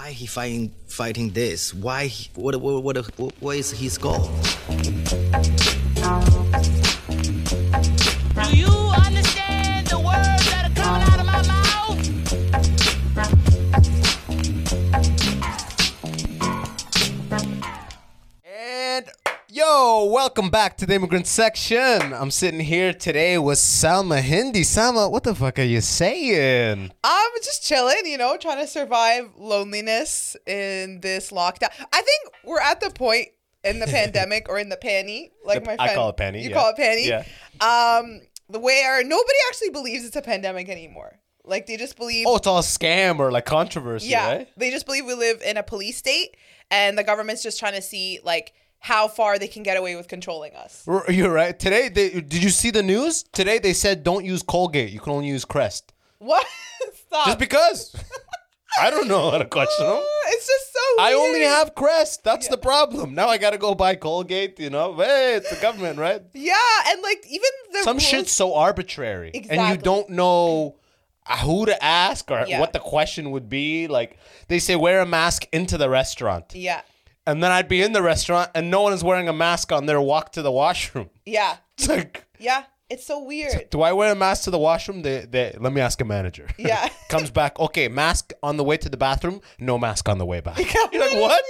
why he fighting fighting this? Why? What what what what is his goal? Welcome back to the immigrant section. I'm sitting here today with Salma Hindy. Salma, what the fuck are you saying? I'm just chilling, you know, trying to survive loneliness in this lockdown. I think we're at the point in the pandemic or in the panty, like my I friend. call it panty, You yeah. call it panty. Yeah. Um, the where nobody actually believes it's a pandemic anymore. Like they just believe. Oh, it's all scam or like controversy, yeah, right? they just believe we live in a police state, and the government's just trying to see like how far they can get away with controlling us. You're right. Today, they, did you see the news? Today they said don't use Colgate. You can only use Crest. What? Stop. Just because. I don't know how to question them. it's just so. I only have Crest. That's the problem. Now I gotta go buy Colgate. You know, hey, it's the government, right? Yeah, and like even the Some rules- shit's so arbitrary, and you don't know who to ask or Yeah. what the question would be. Like they say, wear a mask into the restaurant, Yeah, and then I'd be in the restaurant and no one is wearing a mask on their walk to the washroom. yeah, It's like. yeah. It's so weird. Do I wear a mask to the washroom? They, they, let me ask a manager. Yeah. Comes back. Okay, mask on the way to the bathroom. No mask on the way back. You're like what?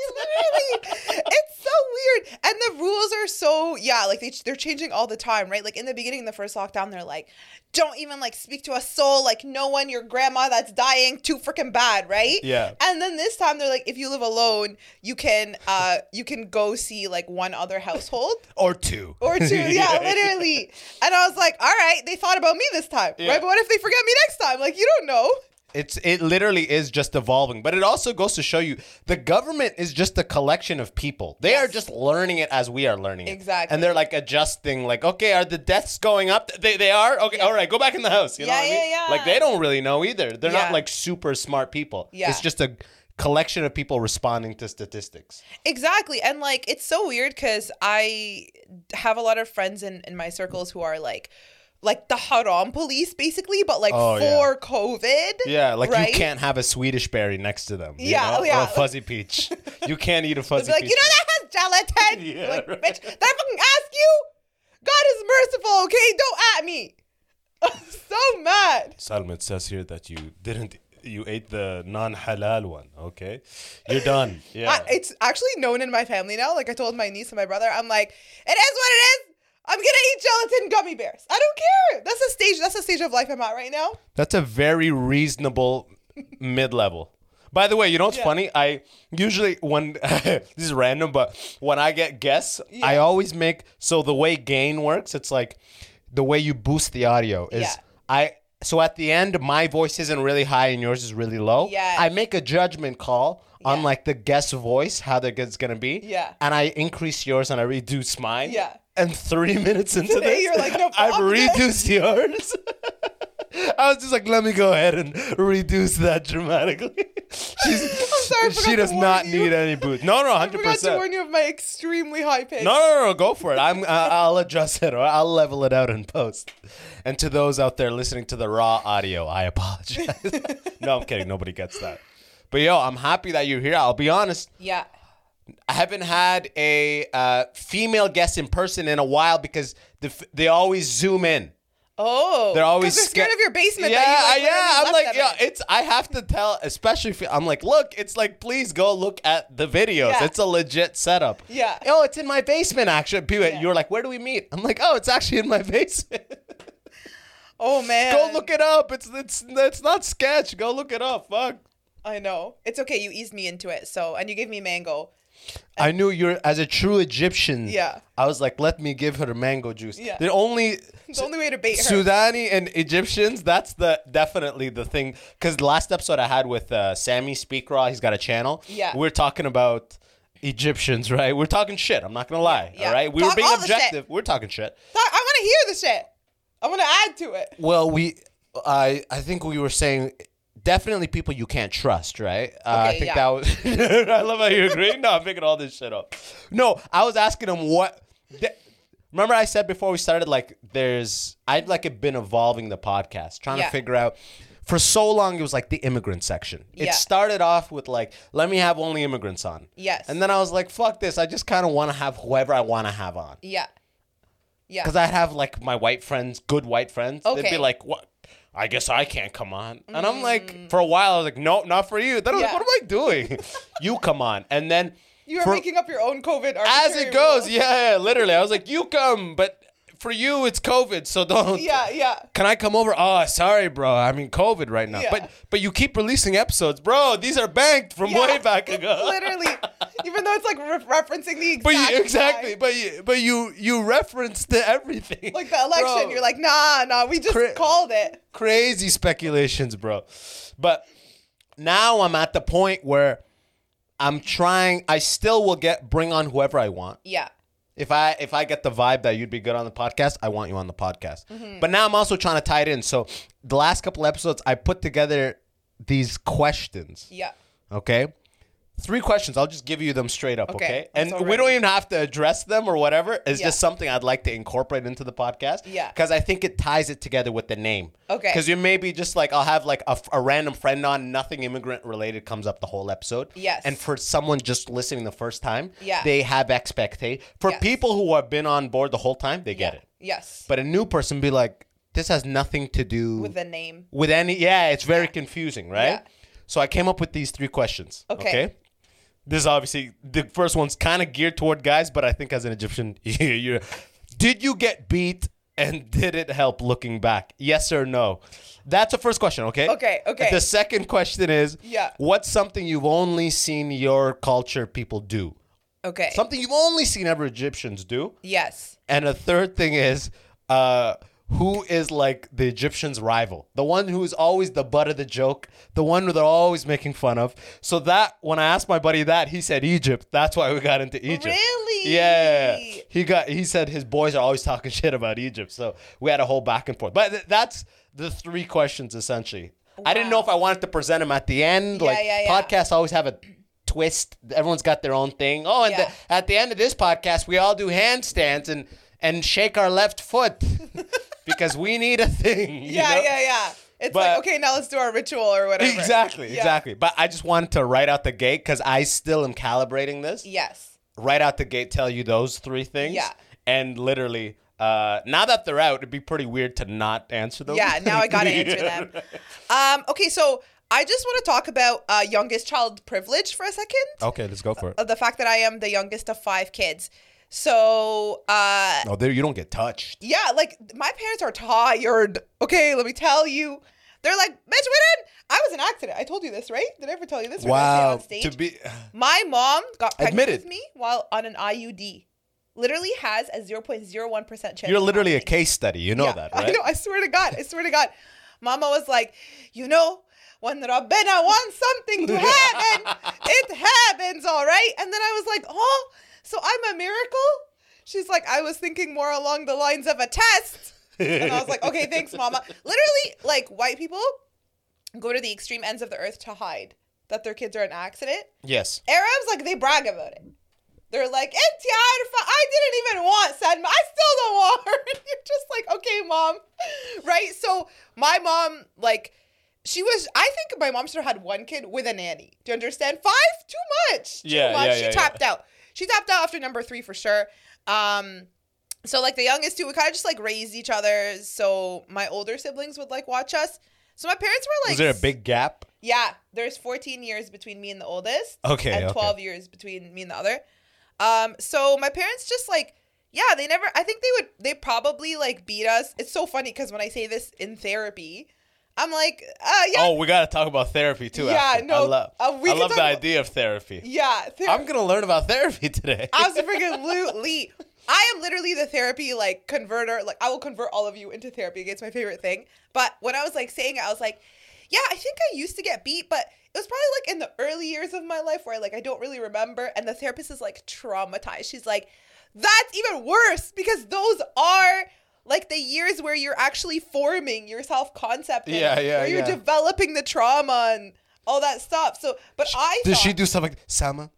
It's so weird. And the rules are so yeah, like they they're changing all the time, right? Like in the beginning, the first lockdown, they're like, don't even like speak to a soul, like no one, your grandma that's dying, too freaking bad, right? Yeah. And then this time they're like, if you live alone, you can uh you can go see like one other household. Or two. Or two, yeah, literally. And I was like, all right, they thought about me this time, Yeah. right? But what if they forget me next time? Like, you don't know. It's it literally is just evolving, but it also goes to show you the government is just a collection of people. They are just learning it as we are learning it. Exactly. And they're like adjusting, like, okay, are the deaths going up? They, they are? Okay, all right, go back in the house. You know Yeah, what I mean? yeah, yeah. Like they don't really know either. They're not like super smart people. Yeah. It's just a collection of people responding to statistics. Exactly. And like it's so weird because I have a lot of friends in, in my circles who are like like the haram police basically, but like Oh, yeah. for COVID. Yeah, like right? you can't have a Swedish berry next to them. you Yeah, know? Or yeah. a fuzzy peach. you can't eat a fuzzy like, peach. you know that has gelatin. Yeah, like, right. bitch, that fucking ask you? God is merciful, okay? Don't at me. I'm so mad. Salma, it says here that you didn't. You ate the non-halal one. Okay, you're done. Yeah. I, it's actually known in my family now. Like I told my niece and my brother, I'm like, it is what it is. I'm gonna eat gelatin gummy bears. I don't care. That's a stage. That's a stage of life I'm at right now. That's a very reasonable mid-level. By the way, you know what's Yeah. funny? I usually when this is random, but when I get guests, I always make so the way gain works. It's like the way you boost the audio is Yeah. I. So at the end, my voice isn't really high and yours is really low. Yes. I make a judgment call on like the guest voice, how the it's gonna be. Yeah. And I increase yours and I reduce mine. Yeah. And three minutes into Today this, you're like, no I've problem. reduced yours. I was just like, let me go ahead and reduce that dramatically. She's, sorry, she does not you. need any boost. No, no, hundred percent. I hundred forgot to percent. warn you of my extremely high pitch. No, no, no, no, go for it. I'm. Uh, I'll adjust it. Or I'll level it out in post. And to those out there listening to the raw audio, I apologize. no, I'm kidding. Nobody gets that. But yo, I'm happy that you're here. I'll be honest. Yeah. I haven't had a uh, female guest in person in a while because the, f- they always zoom in. Oh. They're always they're scared sca- of your basement. Yeah, like, yeah. I'm like, yeah. It's I have to tell, especially if I'm like, look, it's like, please go look at the videos. Yeah. It's a legit setup. Yeah. Oh, it's in my basement. Actually, Yeah. you're like, where do we meet? I'm like, oh, it's actually in my basement. Oh man. go look it up. It's it's it's not sketch. Go look it up. Fuck. I know. It's okay. You eased me into it. So, and you gave me mango. I knew you're as a true Egyptian. Yeah. I was like, let me give her mango juice. Yeah. The only The only way to bait her. Sudani and Egyptians, that's the definitely the thing. Because the last episode I had with uh, Sammy Speakraw, he's got a channel. Yeah. We're talking about Egyptians, right? We're talking shit. I'm not gonna lie. Yeah. All right. We were being all the shit. objective. We're talking shit. I want to hear the shit. I want to add to it. Well, we, I, I think we were saying definitely people you can't trust, right? Uh, I think yeah. that was. I love how you agree. No, I'm picking all this shit up. No, I was asking him what. th- remember, I said before we started, like, there's. I've like it been evolving the podcast, trying Yeah. to figure out. for so long it was like the immigrant section. It started off with like, let me have only immigrants on. Yes. And then I was like, fuck this. I just kind of want to have whoever I want to have on. Yeah. Yeah. Because I'd have like my white friends, good white friends. Okay. They'd be like, what? I guess I can't come on. And I'm like, for a while, I was like, no, not for you. Then I was like, Mm. What am I doing? you come on. And then you are for- making up your own COVID as arbitrary it goes, yeah, yeah, literally. I was like, you come, but for you, it's COVID, so don't. Yeah, yeah. Can I come over? Oh, sorry, bro. I mean, COVID right now. Yeah. But but you keep releasing episodes, bro. These are banked from Yeah. way back ago. Literally. Even though it's like re- referencing the exact But you, exactly. But you but you you reference to everything. like the election, Bro. you're like, nah, nah, we just Cra- called it. crazy speculations, bro. But now I'm at the point where I'm trying. I still will get bring on whoever I want. Yeah. If I if I get the vibe that you'd be good on the podcast, I want you on the podcast. Mm-hmm. But now I'm also trying to tie it in. So the last couple episodes, I put together these questions. Yeah. Okay. Three questions. I'll just give you them straight up. Okay, Okay. And we don't even have to address them or whatever. It's Yeah. just something I'd like to incorporate into the podcast. Yeah. Because I think it ties it together with the name. Okay. Because you maybe just like, I'll have like a, a random friend on, nothing immigrant related comes up the whole episode. Yes. And for someone just listening the first time, Yeah. they have expectation. For Yes. people who have been on board the whole time, they get Yeah. it. Yes. But a new person be like, this has nothing to do With the name. with any yeah it's very confusing right Yeah. so i came up with these three questions Okay. This is obviously the first one's kind of geared toward guys but i think as an egyptian you're did you get beat and did it help looking back yes or no that's the first question okay Okay, okay. the second question is Yeah. what's something you've only seen your culture people do Okay. something you've only seen ever egyptians do yes. and a third thing is, uh, who is like the Egyptians' rival? The one who's always the butt of the joke, the one who they're always making fun of. So that when I asked my buddy that, he said Egypt. That's why we got into Egypt. Really? Yeah. He got he said his boys are always talking shit about Egypt. So we had a whole back and forth. But th- that's the three questions essentially. I didn't know if I wanted to present them at the end. Yeah, like yeah, yeah. podcasts always have a twist. Everyone's got their own thing. Oh, and the, at the end of this podcast, we all do handstands and and shake our left foot because we need a thing. Yeah, know? yeah, yeah. It's But- like, okay, now let's do our ritual or whatever. Exactly, Yeah. exactly. But I just wanted to right out the gate because I still am calibrating this. Yes. Right out the gate, tell you those three things. Yeah. And literally, uh, now that they're out, it'd be pretty weird to not answer them. Yeah, now I gotta answer them. Um, okay, so I just want to talk about uh, youngest child privilege for a second. Okay, let's go for it. Uh, the fact that I am the youngest of five kids. So, uh, Oh, there you don't get touched. yeah, like my parents are tired. Okay, let me tell you. They're like, bitch, we didn't. I was an accident. I told you this, right? Did I ever tell you this? Or did I say it Wow. on stage? To be My mom got pregnant Admitted. with me while on an IUD. Literally has a 0.01% chance. you're literally a case study. You know Yeah, that, right? I know. I swear to God. I swear to God. Mama was like, you know, when Rabbena wants something to happen, it happens, all right? And then I was like, oh, so I'm a miracle? She's like, I was thinking more along the lines of a test. And I was like, okay, thanks, mama. Literally, like, white people go to the extreme ends of the earth to hide that their kids are an accident. Yes. Arabs, like, they brag about it. They're like, I didn't even want Salma. I still don't want her. And you're just like, okay, mom. Right? So my mom, like, she was I think my mom should have had one kid with a nanny. Do you understand? Five? Too much. Too yeah, much. Yeah, she yeah, tapped yeah. out. She tapped out after number three for sure. Um, so like the youngest two, we kind of just like raised each other. So my older siblings would like watch us. So my parents were like, Was there a big gap? yeah, there's 14 years between me and the oldest. Okay, And okay. 12 years between me and the other. Um, so my parents just like, yeah, they never, I think they would, they probably like beat us. It's so funny because when I say this in therapy, I'm like, uh, yeah, Oh, we got to talk about therapy too. Yeah, after. no, I love, uh, I love the about- idea of therapy. yeah. ther- I'm gonna learn about therapy today. Absolutely. I am literally the therapy like converter. Like I will convert all of you into therapy. It's my favorite thing. But when I was like saying it, I was like, yeah, I think I used to get beat, but it was probably like in the early years of my life where like I don't really remember. And the therapist is like traumatized. She's like, that's even worse because those are like the years where you're actually forming your self concept. Yeah, yeah, Where you're yeah. developing the trauma and all that stuff. So, but I Does she do something, like Salma?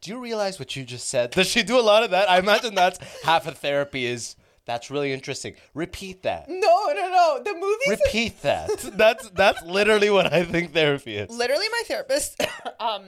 Do you realize what you just said? Does she do a lot of that? I imagine that's half of therapy is That's really interesting. Repeat that. No, no, no. The movie. Repeat that. That's that's literally what I think therapy is. literally my therapist um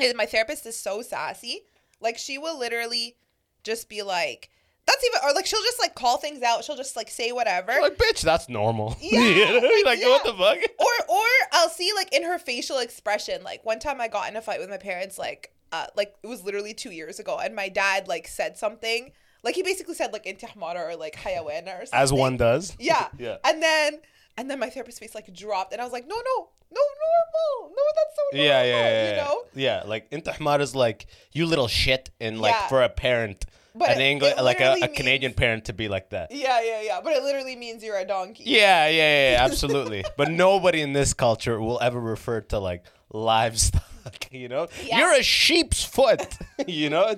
is- my therapist is so sassy like she will literally just be like that's even or like she'll just like call things out she'll just like say whatever Like, bitch, that's normal. Yeah, You know? like, like, yeah. what the fuck? or or i'll see like in her facial expression like one time i got in a fight with my parents like uh like it was literally two years ago and my dad like said something like he basically said like intihmara or like hayawana or something As one does. yeah. Yeah. And then and then my therapist's face like dropped and I was like, no, no, no, normal. No, that's so normal. Yeah, yeah, yeah, You know? Yeah, like intihmar is like you little shit, and like Yeah. for a parent, But an English, like a, a Canadian means- parent to be like that. Yeah, yeah, yeah. But it literally means you're a donkey. Yeah, yeah, yeah, yeah, absolutely. but nobody in this culture will ever refer to like livestock. You know, Yeah. you're a sheep's foot. you know,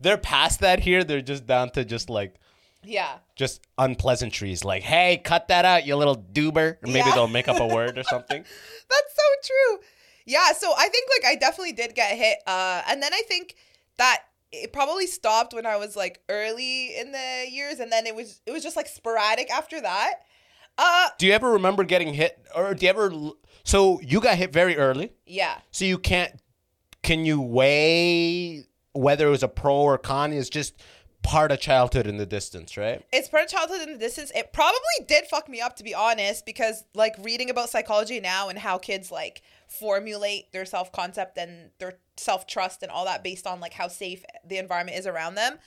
they're past that here. They're just down to just like Yeah. just unpleasantries. Like, hey, cut that out, you little doober. Or maybe Yeah. they'll make up a word or something. That's so true. Yeah, so I think like I definitely did get hit. Uh and then I think that it probably stopped when I was like early in the years and then it was it was just like sporadic after that. Uh Do you ever remember getting hit, or do you ever? So you got hit very early. yeah. So you can't. Can you weigh whether it was a pro or con? It's just part of childhood in the distance, right? it's part of childhood in the distance. It probably did fuck me up to be honest, because like reading about psychology now and how kids like formulate their self concept and their self trust and all that based on like how safe the environment is around them.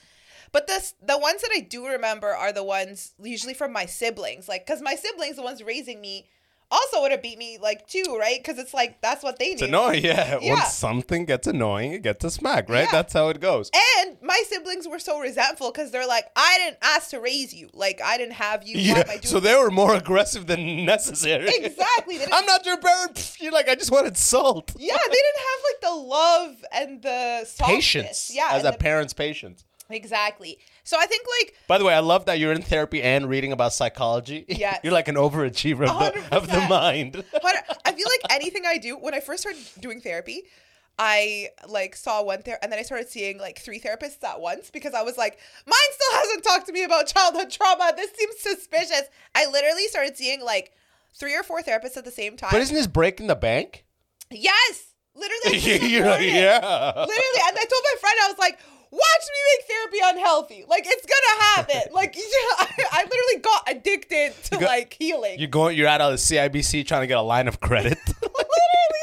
But this the ones that I do remember are the ones usually from my siblings, like because my siblings, the ones raising me, also would have beat me like too, right? Because it's like that's what they It's annoying, yeah. Yeah. Once something gets annoying, it gets a smack, right? Yeah. That's how it goes. And my siblings were so resentful because they're like, I didn't ask to raise you. Like, I didn't have you. Why am I Yeah, so they were more aggressive than necessary. Exactly. I'm not your parent. You're like, I just wanted salt. Yeah, they didn't have like the love and the softness. Patience. Yeah, As a the- parent's patience. exactly. So I think like By the way, I love that you're in therapy and reading about psychology. Yes. You're like an overachiever of the, of the 100%. mind. But I feel like anything I do when I first started doing therapy, I like saw one there and then I started seeing like three therapists at once because I was like, mine still hasn't talked to me about childhood trauma. This seems suspicious. I literally started seeing like three or four therapists at the same time. But isn't this breaking the bank? yes, literally. I just You're like, ignored it. yeah. Literally, and I told my friend, I was like, watch me make therapy unhealthy. Like, it's gonna happen. Like, I, I literally got addicted to, got- like, healing. You're going. You're out at the CIBC trying to get a line of credit. literally,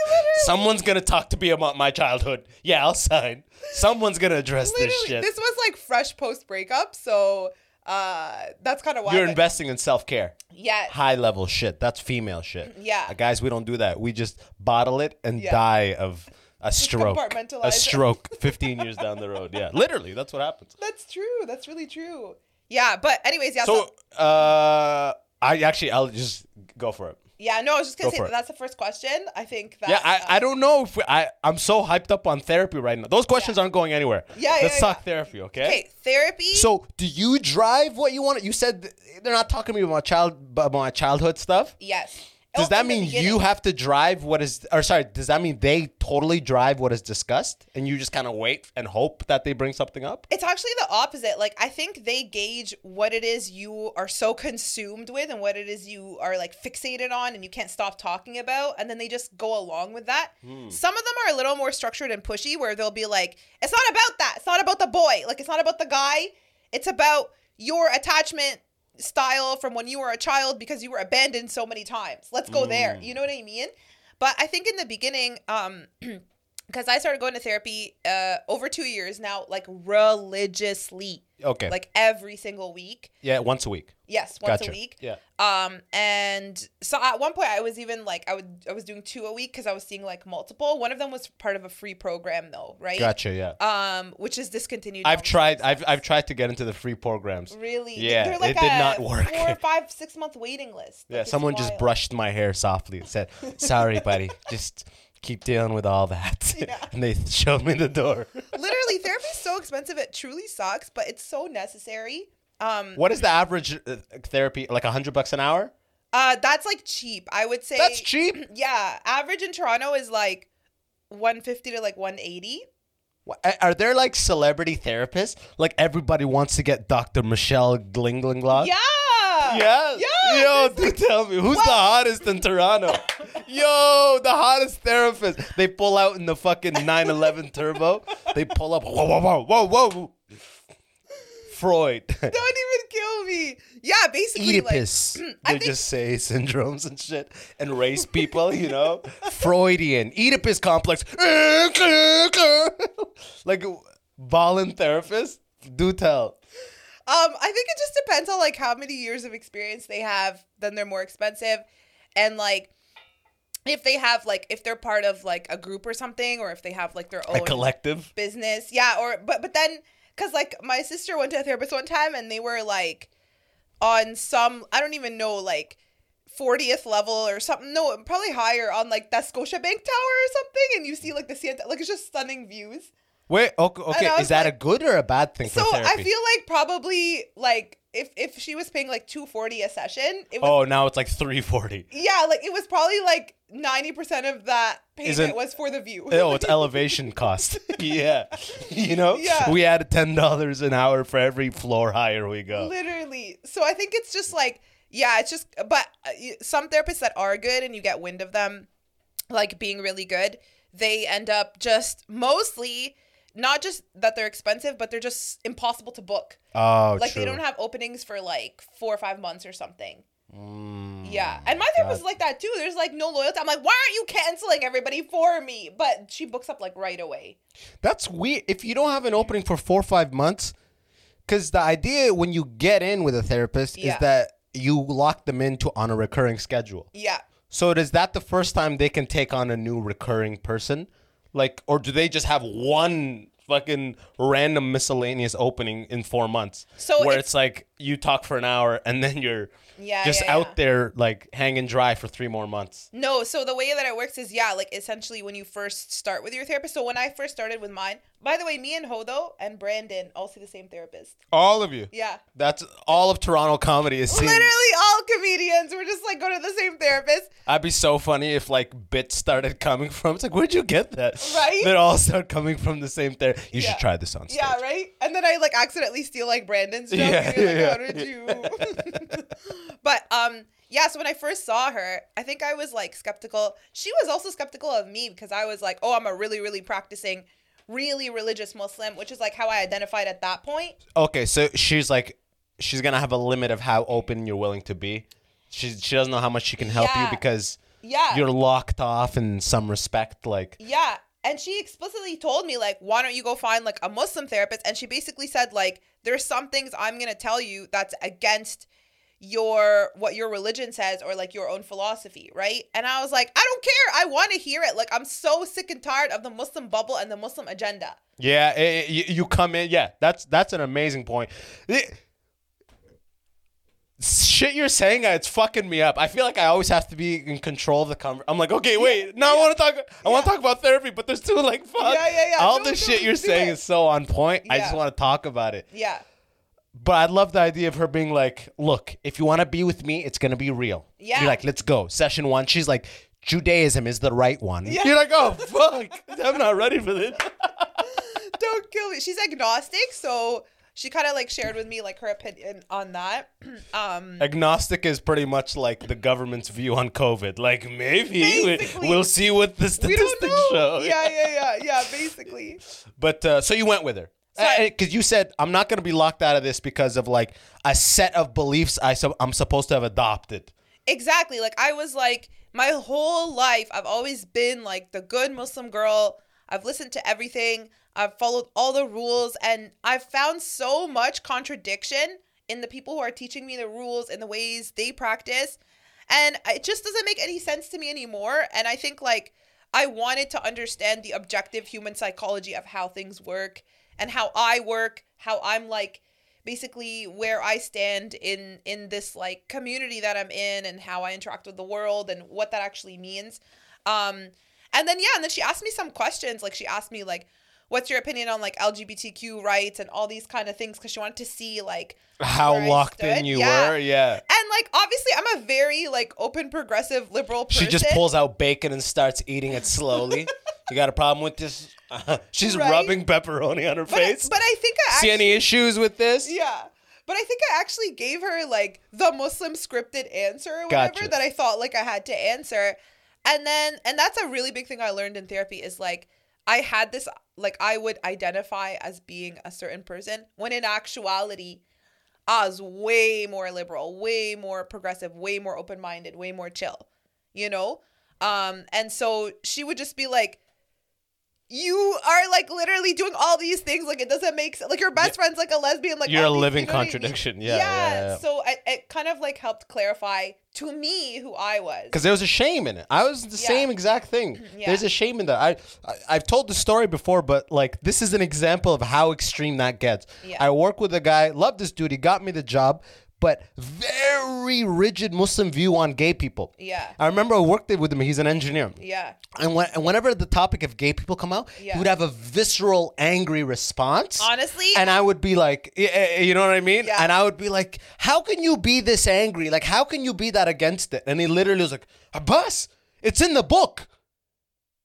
literally. Someone's gonna talk to me about my childhood. Yeah, I'll sign. Someone's gonna address literally. this shit. This was, like, fresh post breakup, so uh, that's kind of why. You're but- investing in self care. Yeah. High level shit. That's female shit. Yeah. Uh, guys, we don't do that. We just bottle it and Yeah. die of a stroke. A stroke 15 years down the road. Yeah. Literally, that's what happens. That's true. That's really true. Yeah, but anyways, yeah. So, So, uh, I actually, I'll just go for it. Yeah, no, I was just gonna Go say that that's the first question. I think that. Yeah, I, I um, don't know if we, I I'm so hyped up on therapy right now. Those questions aren't going anywhere. Yeah, Let's yeah, talk yeah. therapy, okay? Okay, therapy. So, do you drive what you want? You said they're not talking to me about my child about my childhood stuff. yes. Does that mean you have to drive what is or sorry, does that mean they totally drive what is discussed and you just kind of wait and hope that they bring something up? It's actually the opposite. Like I think they gauge what it is you are so consumed with and what it is you are like fixated on and you can't stop talking about and then they just go along with that. Hmm. Some of them are a little more structured and pushy where they'll be like, "It's not about that. It's not about the boy. Like it's not about the guy. It's about your attachment style from when you were a child because you were abandoned so many times. Let's go there. You know what I mean? But I think in the beginning um because I started going to therapy uh over 2 years now like religiously Okay. like every single week. yeah, once a week. Yes, once Gotcha. a week. Yeah. Um, and so at one point I was even like I would I was doing two a week because I was seeing like multiple. One of them was part of a free program though, right? Gotcha, yeah. Um, which is discontinued. I've tried I've I've tried to get into the free programs. really. Yeah, They're like it did not work. Four or five, six month waiting list. Yeah, Like, it's someone just brushed my hair softly and said, "Sorry, buddy. Just keep dealing with all that." Yeah. and they showed me the door. Literally, therapy is so expensive. It truly sucks, but it's so necessary. Um, What is the average uh, therapy? Like a hundred bucks an hour? uh, that's like cheap. I would say That's cheap. Yeah, average in Toronto is like 150 to like 180. Are there like celebrity therapists? Like everybody wants to get Dr. Michelle Glinglinglog? Yeah. Yeah. Yo, do tell me who's the hottest in Toronto? Yo, the hottest therapist. They pull out in the fucking 911 turbo. They pull up. Whoa, whoa, whoa, whoa, whoa. Freud. Don't even kill me. Yeah, basically like Oedipus. I they think- just say syndromes and shit and race people, you know? Freudian. Oedipus complex. like Ballin therapist. Do tell. Um, I think it just depends on like how many years of experience they have. Then they're more expensive, and like if they have like if they're part of like a group or something, or if they have like their A own collective. business. Yeah, or but but then because like my sister went to a therapist one time and they were like on some I don't even know like. 40th level or something no probably higher on like that Scotia Bank Tower or something and you see like the Sienta like it's just stunning views Wait, okay, okay. Is that like- a good or a bad thing so? I feel like probably like if if she was paying like 240 a session it was oh, now it's like 340. yeah like it was probably like 90% of that payment Isn't- was for the view Oh, it's elevation cost. yeah. You know? Yeah. We add $10 an hour for every floor higher we go. Literally. So I think it's just like, yeah, it's just, but uh, some therapists that are good and you get wind of them, like being really good, they end up just mostly not just that they're expensive, but they're just impossible to book. Oh, like true. they don't have openings for like four or five months or something. Mm, Yeah. And my therapist is like that too. There's like no loyalty. I'm like, why aren't you canceling everybody for me? But she books up like right away. That's weird. If you don't have an opening for four or five months, because the idea when you get in with a therapist Yeah. is that you lock them into on a recurring schedule. Yeah. So is that the first time they can take on a new recurring person? Like, or do they just have one fucking random miscellaneous opening in four months? So where it's- it's, like you talk for an hour and then you're Yeah, just yeah, out yeah. there like hanging dry for three more months. No, so the way that it works is yeah, like essentially when you first start with your therapist. So when I first started with mine, by the way, me and Hodo and Brandon all see the same therapist. All of you. Yeah. That's all of Toronto comedy is seen. Literally all comedians. We're just like go to the same therapist. I'd be so funny if like bits started coming from. It's like, where'd you get that? Right? They all start coming from the same therapist. You Yeah. should try this on stage. Yeah, right? And then I like accidentally steal like Brandon's joke. Yeah, and you're like, yeah, how did you? but um, yeah. So when I first saw her, I think I was like skeptical. She was also skeptical of me because I was like, oh, I'm a really, really practicing, really religious Muslim, which is like how I identified at that point. Okay, so she's like, she's gonna have a limit of how open you're willing to be. She she doesn't know how much she can help you because Yeah. you're locked off in some respect. Like, Yeah. And she explicitly told me, like, why don't you go find like a Muslim therapist? And she basically said, like, there's some things I'm gonna tell you that's against your what your religion says or like your own philosophy, right? And I was like, I don't care. I want to hear it. Like, I'm so sick and tired of the Muslim bubble and the Muslim agenda. yeah, eh, eh, you, come in. Yeah, that's that's an amazing point. Eh, Shit, you're saying uh, it's fucking me up. I feel like I always have to be in control of the conversation. I'm like, okay, wait, now I want to talk. I want to talk about therapy, but there's two like fuck. Yeah, yeah, yeah. All No, the no, shit you're saying it. is so on point. I just want to talk about it. Yeah. But I love the idea of her being like, look, if you want to be with me, it's going to be real. Yeah. You're like, let's go. Session one. She's like, Judaism is the right one. Yeah. You're like, oh, fuck. I'm not ready for this. Don't kill me. She's agnostic, so she kind of like shared with me like her opinion on that. um Agnostic is pretty much like the government's view on COVID. Like, maybe we, we'll see what the statistics show. Yeah, yeah, yeah, yeah, basically. But uh, so you went with her. Uh, so uh, I- Because you said, I'm not going to be locked out of this because of like a set of beliefs I su- I'm supposed to have adopted. Exactly. Like I was like my whole life I've always been like the good Muslim girl. I've listened to everything. I've followed all the rules and I've found so much contradiction in the people who are teaching me the rules and the ways they practice. And it just doesn't make any sense to me anymore. And I think like I wanted to understand the objective human psychology of how things work and how I work, how I'm like basically where I stand in in this like community that I'm in and how I interact with the world and what that actually means. Um and then yeah, and then she asked me some questions like she asked me like what's your opinion on like LGBTQ rights and all these kind of things cuz she wanted to see like How locked in you Yeah. were. Yeah. And like obviously I'm a very like open progressive liberal person. She just pulls out bacon and starts eating it slowly. you got a problem with this? Uh-huh. She's Right? rubbing pepperoni on her But, face. but I think I See any issues with this? Yeah. But I think I actually gave her like the Muslim scripted answer or whatever Gotcha. that I thought like I had to answer. And then and that's a really big thing I learned in therapy is like I had this like I would identify as being a certain person when in actuality I was way more liberal, way more progressive, way more open-minded, way more chill. You know? Um and so she would just be like you are like literally doing all these things like it doesn't make sense like your best friend's like a lesbian like You're a living you know what I mean? contradiction. Yeah, yeah, yeah. so it, it kind of like helped clarify to me who i was Because there was a shame in it. I was the Yeah. same exact thing. Yeah. There's a shame in that. I, I I've told the story before, but like this is an example of how extreme that gets. Yeah. I work with a guy, love this dude. He got me the job, but very rigid Muslim view on gay people. Yeah. I remember I worked with him. He's an engineer. yeah And, when, and whenever the topic of gay people come out, Yeah. he would have a visceral, angry response. Honestly? and I would be like, you know what I mean? Yeah. And I would be like, how can you be this angry? Like, how can you be that against it? And he literally was like, Abbas, it's in the book.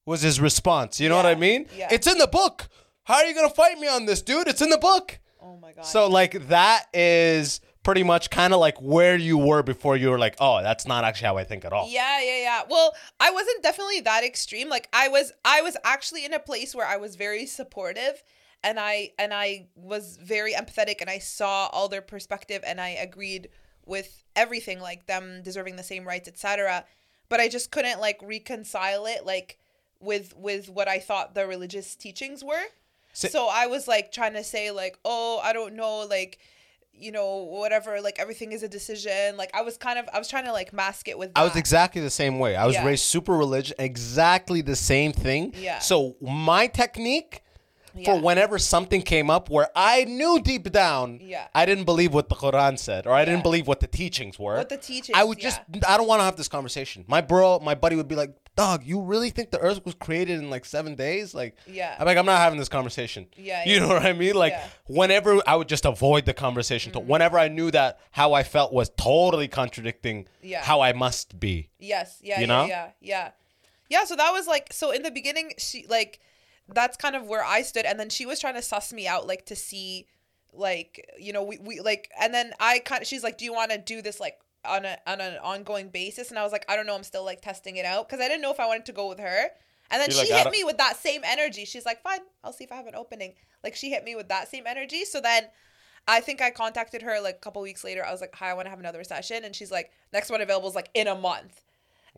Was his response? You know what I mean? Yeah. It's in the book. How are you gonna fight me on this, dude? It's in the book. oh my god So like that is pretty much kind of like where you were before you were like, oh, that's not actually how I think at all. yeah yeah yeah. Well i wasn't definitely that extreme. Like i was i was actually in a place where i was very supportive and i and i was very empathetic and i saw all their perspective and i agreed with everything like them deserving the same rights etc but i just couldn't like reconcile it like with with what i thought the religious teachings were. So- so i was like trying to say like oh i don't know like you know whatever like everything is a decision like i was kind of i was trying to like mask it with I was exactly the same way. I was Yeah. raised super religious, exactly the same thing. Yeah. So my technique for whenever something came up where I knew deep down Yeah. I didn't believe what the Quran said or I didn't believe what the teachings were. What the teachings, I would just I don't want to have this conversation. My bro, my buddy would be like, "Dog, you really think the earth was created in like 7 days?" Like Yeah. I'm like I'm not having this conversation. Yeah, You yeah. know what I mean? Like Yeah. Mm-hmm. whenever I would just avoid the conversation. to Whenever I knew that how I felt was totally contradicting Yeah. how I must be. Yes. Yeah. You yeah, know? Yeah. Yeah. Yeah. So that was like so in the beginning, she like that's kind of where I stood, and then she was trying to suss me out, like to see, like you know, we we like, and then I kind of she's like, do you want to do this like on a on an ongoing basis? And I was like, I don't know, I'm still like testing it out because I didn't know if I wanted to go with her. And then You're she like, hit me with that same energy. She's like, fine, I'll see if I have an opening. Like she hit me with that same energy. So then I think I contacted her like a couple weeks later. I was like, hi, I want to have another session. And she's like, next one available is like in a month.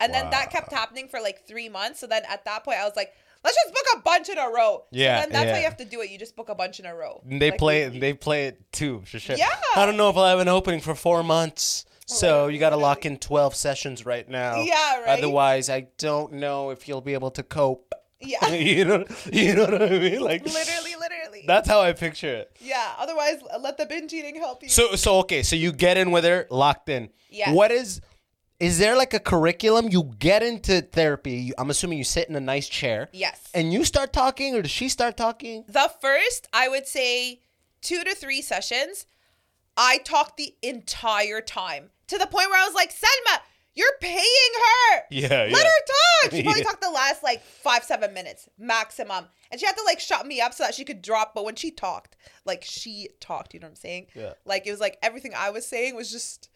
And then that kept happening for like three months. So then at that point, I was like, let's just book a bunch in a row. Yeah, then that's how you have to do it. You just book a bunch in a row. And they Like, play it. They play it too. Yeah. I don't know if I'll have an opening for four months. So you got to lock in twelve sessions right now. Yeah, right? Otherwise, I don't know if you'll be able to cope. Yeah. you know, you know what I mean? Like literally, literally. That's how I picture it. yeah. Otherwise, let the binge eating help you. So, so okay. So you get in with her, locked in. Yes. What is? Is there like a curriculum? You get into therapy. You, I'm assuming you sit in a nice chair. yes. And you start talking, or does she start talking? The first, I would say, two to three sessions, I talk the entire time to the point where I was like, Salma, you're paying her. Yeah, Let yeah. her talk. She probably Yeah. talked the last like five, seven minutes maximum. And she had to like shut me up so that she could drop. But when she talked, like she talked, you know what I'm saying? Yeah. Like it was like everything I was saying was just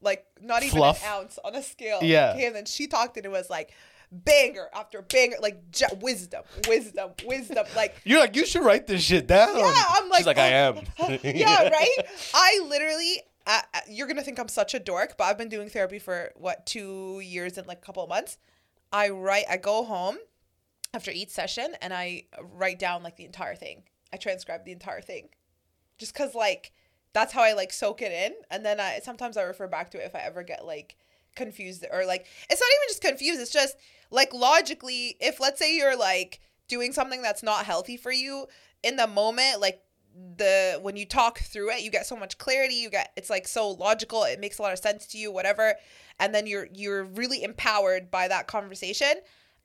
like not even Fluff. an ounce on a scale. Yeah. Okay, and then she talked and it was like banger after banger, like j- wisdom, wisdom, wisdom. Like You're like, you should write this shit down. yeah, I'm like, She's like, I oh, am. yeah, right. I literally, uh, you're gonna think I'm such a dork, but I've been doing therapy for what two years and like a couple of months. I write, I go home after each session and I write down like the entire thing. I transcribe the entire thing, just cause like that's how I like soak it in, and then I sometimes I refer back to it if I ever get like confused or like it's not even just confused. It's just like logically, if let's say you're like doing something that's not healthy for you in the moment, like the when you talk through it you get so much clarity you get it's like so logical it makes a lot of sense to you whatever and then you're you're really empowered by that conversation.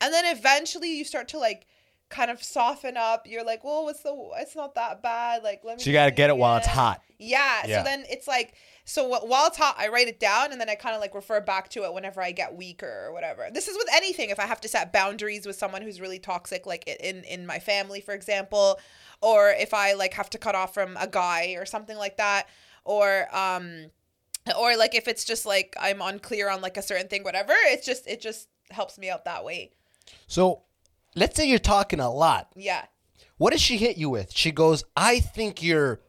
And then eventually you start to like kind of soften up. You're like, well, what's the? It's not that bad. Like, let me. So you gotta get it while it's hot. Yeah, Yeah. So then it's like, so wh- while it's hot, I write it down and then I kind of like refer back to it whenever I get weaker or whatever. This is with anything. If I have to set boundaries with someone who's really toxic, like in in my family, for example, or if I like have to cut off from a guy or something like that, or um, or like if it's just like I'm unclear on like a certain thing, whatever. It's just it just helps me out that way. So, let's say you're talking a lot. Yeah. What does she hit you with? She goes, "I think you're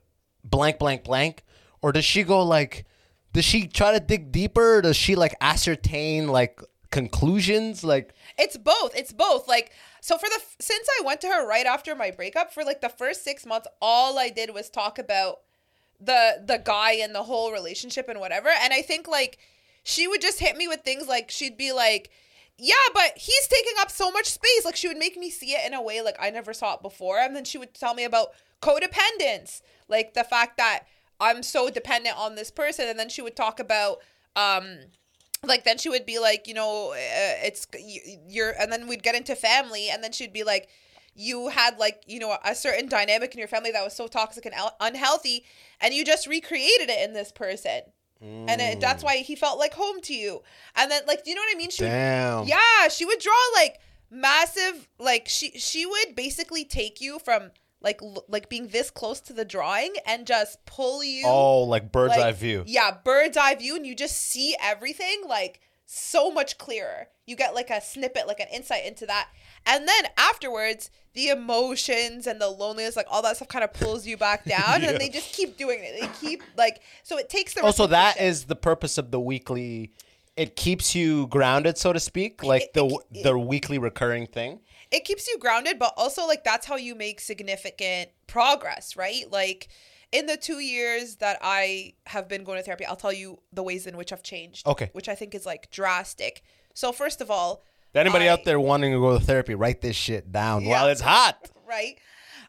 blank, blank, blank," or does she go like, does she try to dig deeper? Does she like ascertain like conclusions? Like, It's both. It's both. Like so for the since I went to her right after my breakup for like the first 6 months all I did was talk about the the guy and the whole relationship and whatever and I think like she would just hit me with things like she'd be like yeah, but he's taking up so much space. Like she would make me see it in a way like I never saw it before. And then she would tell me about codependence, like the fact that I'm so dependent on this person. And then she would talk about um like then she would be like you know uh, it's you, you're and then we'd get into family and then she'd be like you had like you know a certain dynamic in your family that was so toxic and unhealthy and you just recreated it in this person and it, that's mm. why he felt like home to you and then like do you know what i mean she would- damn. yeah she would draw like massive like she she would basically take you from like l- like being this close to the drawing and just pull you Oh, like bird's like, eye view. Yeah, bird's eye view, and you just see everything like so much clearer. You get like a snippet, like an insight into that. And then afterwards, the emotions and the loneliness, like all that stuff kind of pulls you back down, Yeah. and they just keep doing it. They keep like so it takes the oh, Also, that is the purpose of the weekly. It keeps you grounded, so to speak, like It- the it- the weekly recurring thing. it keeps you grounded, but also like that's how you make significant progress, right? Like in the two years that I have been going to therapy, I'll tell you the ways in which I've changed. Okay. Which I think is like drastic. So first of all, Anybody I- out there wanting to go to therapy, write this shit down Yeah. while it's hot. right?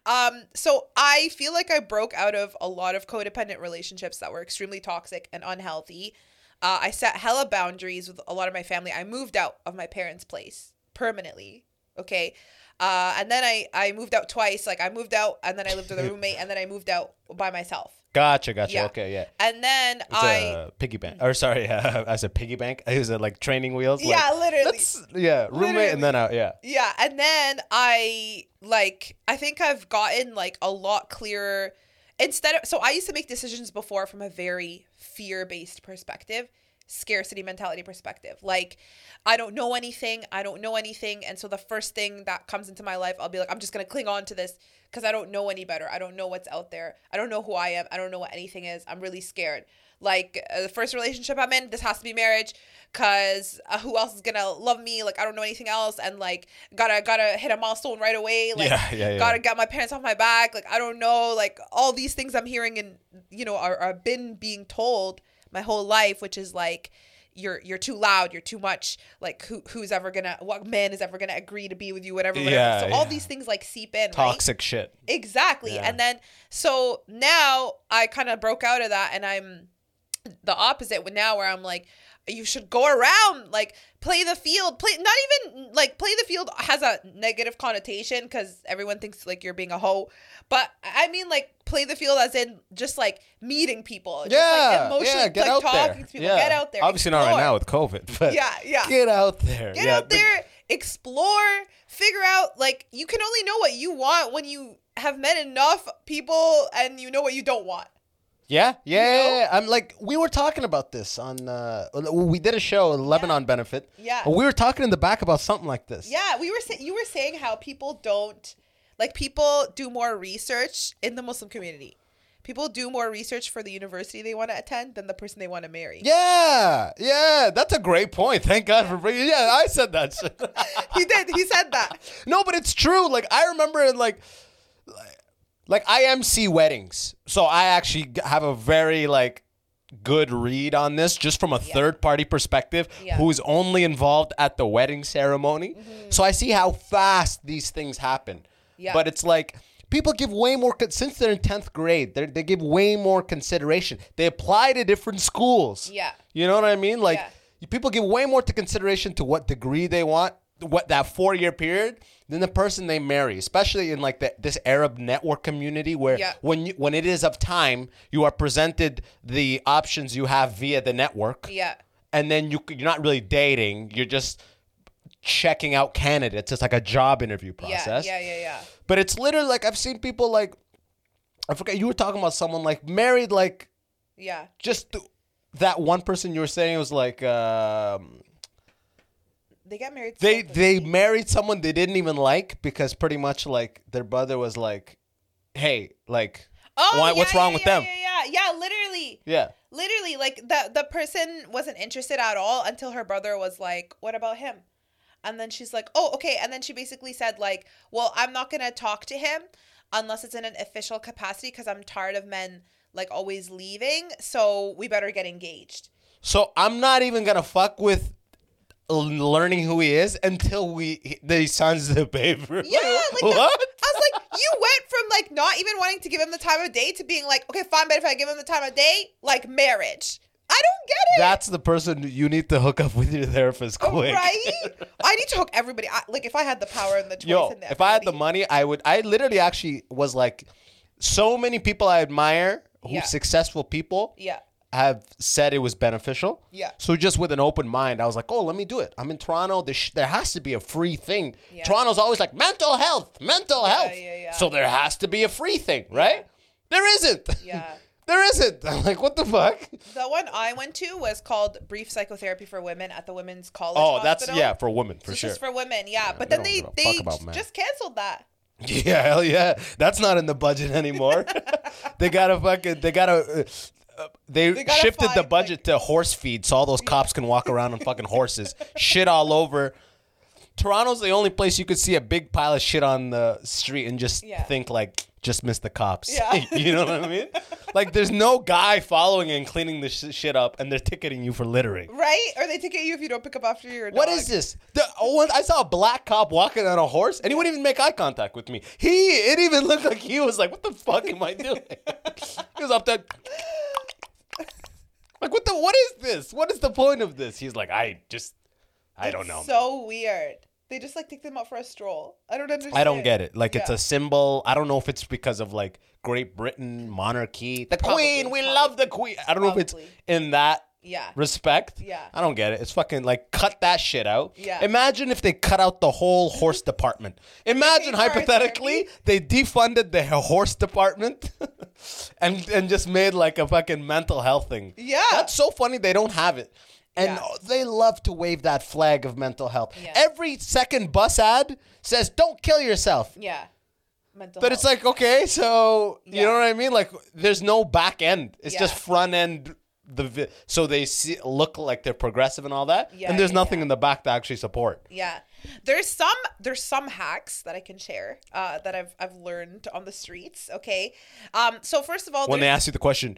Um, so I feel like I broke out of a lot of codependent relationships that were extremely toxic and unhealthy. Uh, I set hella boundaries with a lot of my family. I moved out of my parents' place permanently. Okay. Uh, and then I, I moved out twice. Like I moved out and then I lived with a roommate and then I moved out by myself. Gotcha, gotcha. Yeah. Okay, yeah. And then I It's I a piggy bank. Or sorry, uh, I said piggy bank. It was uh, like training wheels. like, Yeah, literally. That's, yeah, roommate and then out. Yeah. Yeah, and then I like I think I've gotten like a lot clearer instead of so I used to make decisions before from a very fear-based perspective, scarcity mentality perspective. Like I don't know anything, I don't know anything, and so the first thing that comes into my life, I'll be like I'm just going to cling on to this because I don't know any better. I don't know what's out there. I don't know who I am. I don't know what anything is. I'm really scared. Like uh, the first relationship I'm in, this has to be marriage, cause uh, who else is gonna love me? Like I don't know anything else, and like gotta gotta hit a milestone right away. Like Yeah, yeah, yeah. gotta get my parents off my back. Like I don't know, like all these things I'm hearing and you know are, are been being told my whole life, which is like you're you're too loud, you're too much. Like who who's ever gonna what man is ever gonna agree to be with you, whatever. whatever. Yeah, so all these things like seep in. right? Toxic shit. Exactly. Yeah. And then so now I kind of broke out of that and I'm the opposite with now where I'm like you should go around like play the field play not even like play the field has a negative connotation because everyone thinks like you're being a hoe but i mean like play the field as in just like meeting people just, Yeah, like, emotionally yeah, get like out talking there. to people yeah. get out there Obviously not right now with COVID, but Yeah, yeah. Get out there. Get yeah, out the- there, explore, figure out. Like you can only know what you want when you have met enough people and you know what you don't want. Yeah, yeah, know? yeah, yeah. I'm like, we were talking about this on. Uh, we did a show, Lebanon benefit. Yeah. and we were talking in the back about something like this. Yeah, we were saying you were saying how people don't like people do more research in the Muslim community. People do more research for the university they want to attend than the person they want to marry. Yeah, yeah, that's a great point. Thank God for bringing. Yeah, I said that. shit. He did. He said that. no, but it's true. Like I remember like, like I MC weddings, so I actually have a very like good read on this, just from a third party perspective, Yeah. who is only involved at the wedding ceremony. Mm-hmm. So I see how fast these things happen. Yeah. But it's like. People give way more since they're in tenth grade. They they give way more consideration. They apply to different schools. Yeah. You know what I mean? Like Yeah. people give way more to consideration to what degree they want what that four year period, then the person they marry, especially in like the, this Arab network community, where Yeah. when you, when it is of time, you are presented the options you have via the network, Yeah. and then you you're not really dating, you're just checking out candidates. It's like a job interview process. Yeah. Yeah. Yeah. Yeah. But it's literally like I've seen people like I forget you were talking about someone like married like Yeah. just th- that one person you were saying was like um, They get married. they they married someone they didn't even like because pretty much like their brother was like, hey, like Oh, why, yeah, what's wrong yeah, with yeah, them? Yeah, yeah, yeah. Literally. Yeah. Literally, like the the person wasn't interested at all until her brother was like, "What about him?" And then she's like, "Oh, okay." And then she basically said like, "Well, I'm not gonna talk to him unless it's in an official capacity because I'm tired of men like always leaving. So we better get engaged." So I'm not even gonna fuck with learning who he is until we the signs the paper. Yeah, like what? that- I was like, you went from like not even wanting to give him the time of day to being like, okay, fine, but if I give him the time of day, like marriage. I don't get it. That's the person you need to hook up with your therapist oh, quick. Right? I need to hook everybody. I, like if I had the power and the choice Yo, and the if I had the money, I would. I literally actually was like, so many people I admire, who Yeah. successful people, Yeah. Have said it was beneficial. Yeah. So just with an open mind, I was like, oh, let me do it. I'm in Toronto. There, sh- there has to be a free thing. Yeah. Toronto's always like mental health, mental health. yeah, yeah. So there has to be a free thing, right? There isn't. Yeah. there isn't. I'm like, what the fuck? The one I went to was called Brief Psychotherapy for Women at the Women's College. Oh, that's yeah for women for So sure. just for women, yeah. but then they they about just canceled that. Yeah, hell yeah. That's not in the budget anymore. they gotta fucking. They gotta. Uh, They, They shifted the budget to horse feed, so all those cops can walk around on fucking horses, shit all over. Toronto's the only place you could see a big pile of shit on the street and just Yeah. think like, just miss the cops. Yeah. you know what I mean? Like, there's no guy following and cleaning the sh- shit up, and they're ticketing you for littering. Right? Or they ticket you if you don't pick up after your What dog. is this? The, oh, one- I saw a black cop walking on a horse, and he wouldn't even make eye contact with me. He, it even looked like he was like, "What the fuck am I doing?" he was up there, like, "What the? What is this? What is the point of this?" He's like, "I just, I don't know. So weird. They just like take them out for a stroll. I don't understand. I don't get it. Like, it's a symbol. I don't know if it's because of like Great Britain monarchy, the Probably, Queen. We probably. love the Queen. I don't know if it's in that Yeah. respect. Yeah. I don't get it. It's fucking like cut that shit out. Yeah. Imagine if they cut out the whole horse department. Imagine paid for our hypothetically they defunded the horse department and and just made like a fucking mental health thing. Yeah. That's so funny they don't have it. And Yeah. they love to wave that flag of mental health. Yeah. Every second bus ad says don't kill yourself. Yeah. Mental But it's like, okay, so you know what I mean? Like, there's no back end. It's just front end. The vi- so they see, look like they're progressive and all that, Yeah, and there's yeah, nothing yeah. in the back to actually support. Yeah. There's some there's some hacks that I can share uh, that I've I've learned on the streets. Okay. Um. So first of all, When they ask you the question,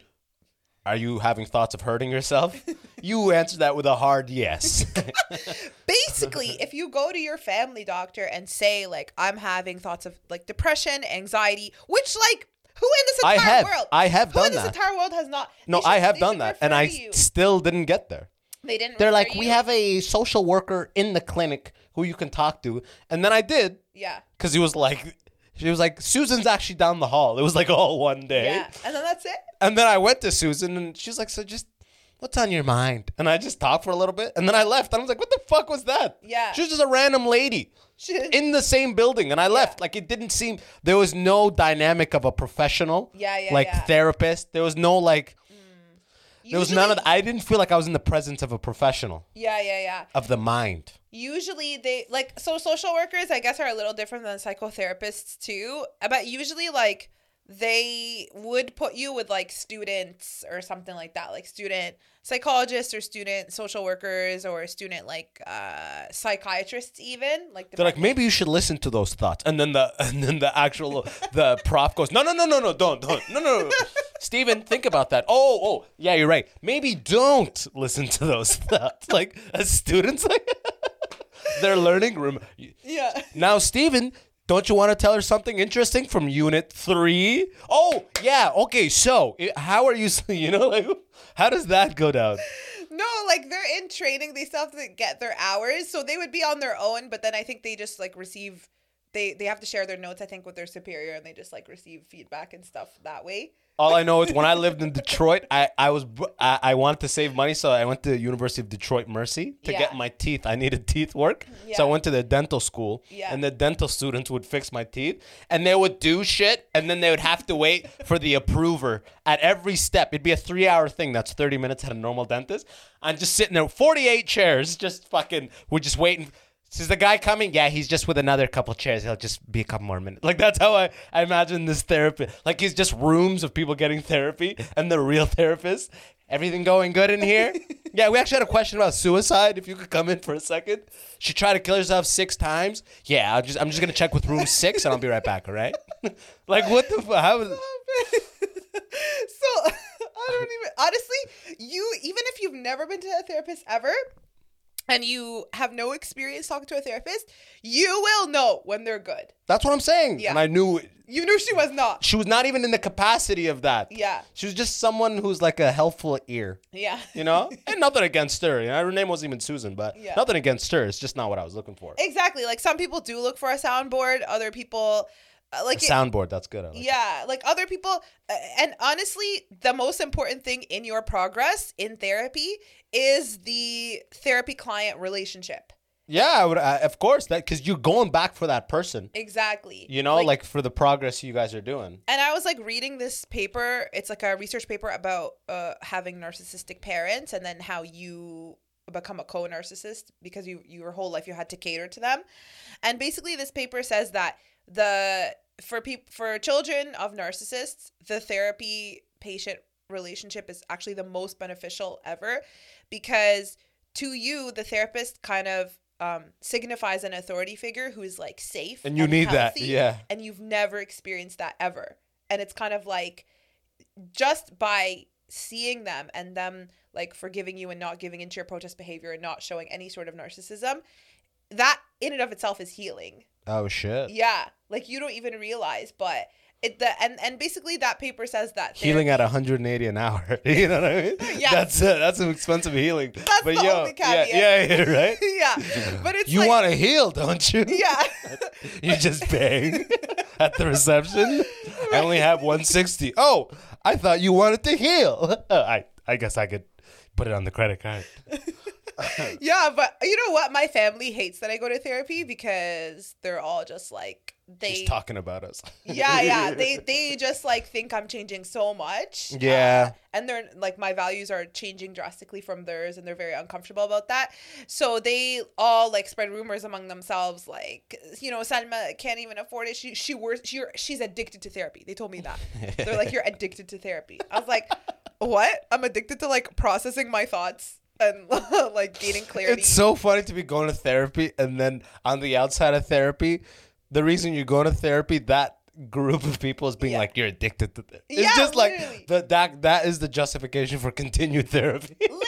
"Are you having thoughts of hurting yourself?" you answer that with a hard yes. basically if you go to your family doctor and say like I'm having thoughts of like depression, anxiety, which like who in this I entire have. world? I have who done in this entire world has not? no, should- I have done that, and I you. still didn't get there. They didn't. They're like, we have a social worker in the clinic who you can talk to, and then I did Yeah. because he was like, she was like, Susan's actually down the hall. It was like all one day. Yeah. And then that's it. And then I went to Susan and she's like, So just what's on your mind? And I just talked for a little bit and then I left. And I was like, What the fuck was that? Yeah. She was just a random lady In the same building. And I left. Like it didn't seem there was no dynamic of a professional. Yeah, yeah, Like yeah. therapist. There was no like mm. there was none of Usually- that. I didn't feel like I was in the presence of a professional Yeah, yeah, yeah. of the mind. usually they like so social workers i guess are a little different than psychotherapists too but usually like they would put you with like students or something like that like student psychologists or student social workers or student like uh psychiatrists even like They're like, maybe you should listen to those thoughts. And then the and then the actual the prof goes, No, no, no, no, no, don't, don't. No, no, no. Steven, think about that. Oh, oh, yeah, you're right. Maybe don't listen to those thoughts. Like as students like their learning room. yeah Now, Steven, don't you want to tell her something interesting from unit three? Oh, yeah, okay, so how are you you know, like how does that go down? No, like they're in training. They still have to get their hours, so they would be on their own. But then I think they just like receive. They they have to share their notes. I think with their superior, and they just like receive feedback and stuff that way. All I know is when I lived in Detroit, I, I was I, I wanted to save money, so I went to University of Detroit Mercy to Yeah. get my teeth. I needed teeth work, so I went to the dental school, Yeah. and the dental students would fix my teeth, and they would do shit, and then they would have to wait for the approver at every step. It'd be a three-hour thing. That's thirty minutes at a normal dentist. I'm just sitting there, forty-eight chairs, just fucking. We're just waiting. Is the guy coming? Yeah, he's just with another couple chairs. He'll just be a couple more minutes. Like that's how I, I imagine this therapy. Like he's just rooms of people getting therapy and the real therapist. Everything going good in here? yeah, we actually had a question about suicide. If you could come in for a second. She tried to kill herself six times. Yeah, I'll just I'm just gonna check with room six and I'll be right back. All right? like what the fuck? How? so I don't even honestly, you even if you've never been to a therapist ever and you have no experience talking to a therapist, you will know when they're good. That's what I'm saying. Yeah. And I knew You knew she was not. she was not even in the capacity of that. Yeah. She was just someone who's like a helpful ear. Yeah. You know? and nothing against her. You know, her name wasn't even Susan, but Yeah. nothing against her. It's just not what I was looking for. Exactly. Like some people do look for a soundboard, other people like A it- soundboard, that's good. I like it. Yeah, like other people, uh, and honestly, the most important thing in your progress in therapy is the therapy client relationship. Yeah, I would, uh, of course, that because you're going back for that person. Exactly. You know, like, for the progress you guys are doing. and I was like reading this paper. It's like a research paper about uh, having narcissistic parents and then how you become a co-narcissist because you your whole life you had to cater to them. And basically this paper says that the for people for children of narcissists, the therapy patient relationship is actually the most beneficial ever because to you the therapist kind of um, signifies an authority figure who is like safe And you need that, yeah. and you've never experienced that ever and it's kind of like just by seeing them and them like forgiving you and not giving into your protest behavior and not showing any sort of narcissism that in and of itself is healing Oh, shit. yeah like you don't even realize but it the and and basically that paper says that Healing at 180 an hour. you know what I mean? Yes. That's uh, that's an expensive healing. That's but the yo, only caveat. yeah, yeah, right? yeah but it's You like, want to heal, don't you? yeah You just bang at the reception. I only have 160. Oh, I thought you wanted to heal. I I guess I could put it on the credit card. yeah but you know what my family hates that i go to therapy because they're all just like they Just talking about us. yeah yeah they they just like think i'm changing so much Yeah. Uh, and they're like my values are changing drastically from theirs and they're very uncomfortable about that. So they all like spread rumors among themselves like you know salma can't even afford it. She she works she, she's addicted to therapy. They told me that. They're like you're addicted to therapy. I was like what? I'm addicted to like processing my thoughts and like gaining clarity. It's so funny to be going to therapy and then on the outside of therapy, the reason you're going to therapy, that group of people is being Yeah. like you're addicted to this. It's Yeah, just like the, that that is the justification for continued therapy. literally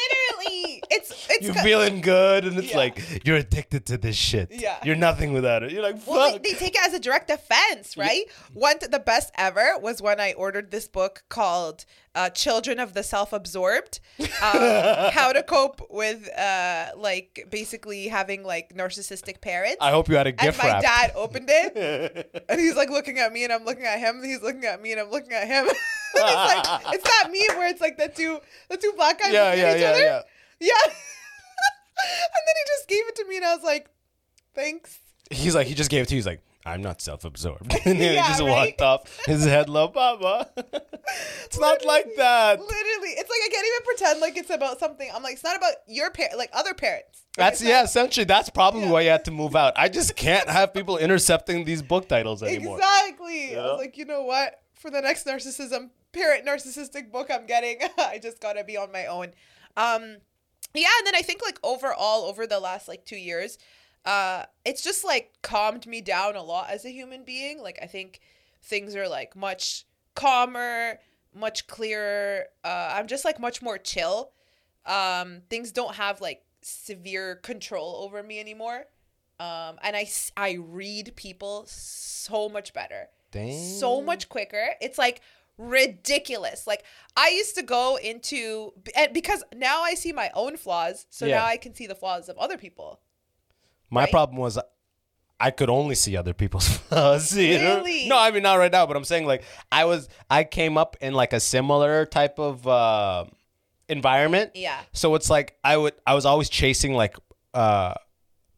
you're feeling good and it's Yeah. like you're addicted to this shit. Yeah. You're nothing without it. You're like fuck. Well, they, they take it as a direct offense, right? One the best ever was when I ordered this book called uh, "Children of the Self-Absorbed: um, How to Cope with uh, like basically having like narcissistic parents." I hope you had a gift. and my wrap. dad opened it, and he's like looking at me, and I'm looking at him. And he's looking at me, and I'm looking at him. it's like it's that meme where it's like the two the two black guys yeah, looking yeah, at each yeah, other. yeah. Yeah. and then he just gave it to me, and I was like, "Thanks." He's like, he just gave it to you. He's like, I'm not self-absorbed. and then Yeah, he just right? walked off. His head low, Baba. it's not like that. Literally, it's like I can't even pretend like it's about something. I'm like, it's not about your parent, like other parents. Like, That's yeah. not- Essentially, that's probably Yeah. why you had to move out. I just can't have people intercepting these book titles anymore. Exactly. I know? was like, you know what? For the next narcissism parent narcissistic book I'm getting, I just gotta be on my own. Um, yeah, and then I think like overall over the last like two years, uh, it's just like calmed me down a lot as a human being. Like I think things are like much calmer, much clearer. Uh, I'm just like much more chill. Um, things don't have like severe control over me anymore. Um, and I read people so much better, so much quicker. It's like ridiculous. Like I used to go into and because now I see my own flaws, so Yeah. now I can see the flaws of other people. My Right? problem was I could only see other people's flaws. you know? Really? No, I mean not right now, but I'm saying like I was I came up in like a similar type of uh, environment. Yeah. So it's like I would I was always chasing like uh,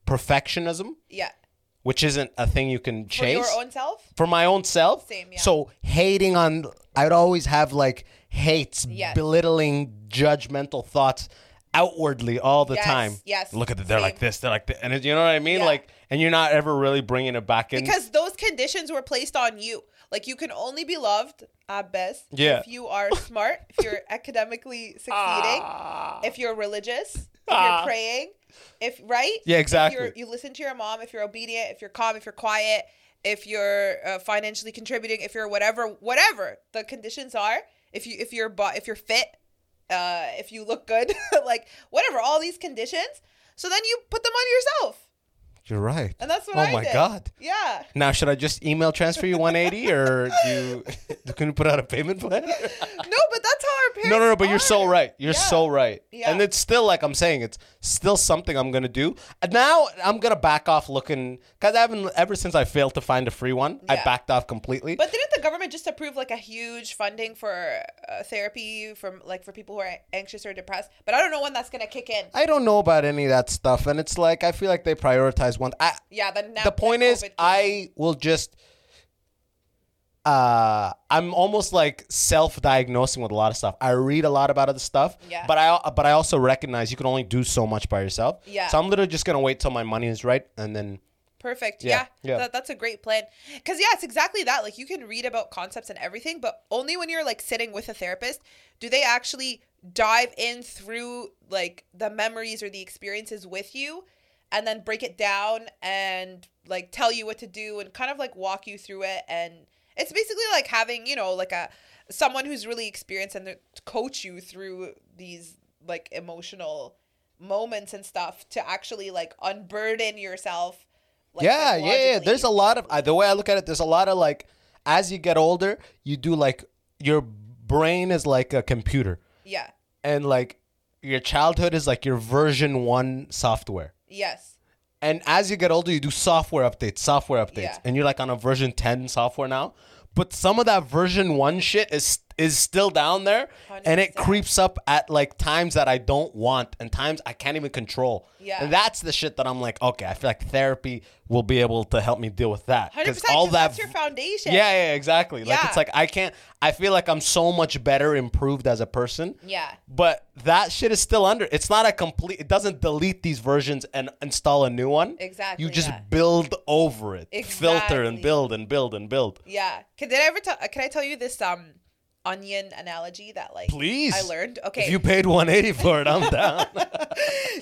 perfectionism, Yeah. Which isn't a thing you can chase. For your own self? for my own self. Same, yeah. So hating on, I'd always have like hates, Yes. belittling, judgmental thoughts outwardly all the Yes, time. yes, Look at it. They're like this. They're like this. And you know what I mean? Yeah. Like, and you're not ever really bringing it back in. Because those conditions were placed on you. Like you can only be loved at best Yeah. if you are smart, if you're academically succeeding, Ah. if you're religious, if you're praying, if right? Yeah, If exactly. you're, you listen to your mom, if you're obedient, if you're calm, if you're quiet, if you're uh, financially contributing, if you're whatever, whatever the conditions are. If you if you're if you're fit, uh, if you look good, like whatever, all these conditions. So then you put them on yourself, you're right. and that's what oh I my did. God. Yeah. Now, should I just email transfer you 180 or do you, can you put out a payment plan? No, but that's how our parents. No, no, no, but you're so right. You're Yeah. so right. Yeah. And it's still like I'm saying, it's still something I'm gonna do. And now I'm gonna back off looking because I haven't ever since I failed to find a free one. I backed off completely. But didn't the government just approve like a huge funding for uh, therapy from like for people who are anxious or depressed? But I don't know when that's gonna kick in. I don't know about any of that stuff, and it's like I feel like they prioritize one. I, Yeah, now the point then is, COVID came in. I will just. Uh, I'm almost like self-diagnosing with a lot of stuff. I read a lot about other stuff, Yeah. but I but I also recognize you can only do so much by yourself. Yeah. So I'm literally just gonna wait till my money is right, and then Perfect. Yeah, Yeah. yeah. That, that's a great plan. Because, yeah, it's exactly that. Like, you can read about concepts and everything, but only when you're like sitting with a therapist do they actually dive in through like the memories or the experiences with you and then break it down and like tell you what to do and kind of like walk you through it. And it's basically like having, you know, like a someone who's really experienced and coach you through these like emotional moments and stuff to actually like unburden yourself like, yeah, yeah, yeah. There's a lot of the way I look at it. There's a lot of like, as you get older, you do like your brain is like a computer, yeah and like your childhood is like your version one software. Yes And as you get older, you do software updates, software updates, Yeah. and you're like on a version ten software now. But some of that version one shit is is still down there, and it creeps up at like times that I don't want and times I can't even control. Yeah. and that's the shit that I'm like, okay, I feel like therapy will be able to help me deal with that 100% all that that's your foundation yeah, yeah, exactly. Like Yeah. it's like I can't. I feel like I'm so much better improved as a person. yeah But that shit is still under. It's not a complete. It doesn't delete these versions and install a new one. Exactly You just that. build over it, filter and build and build and build. yeah can did i ever tell can i tell you this um onion analogy that like Please, i learned. Okay. If you paid 180 for it, I'm down.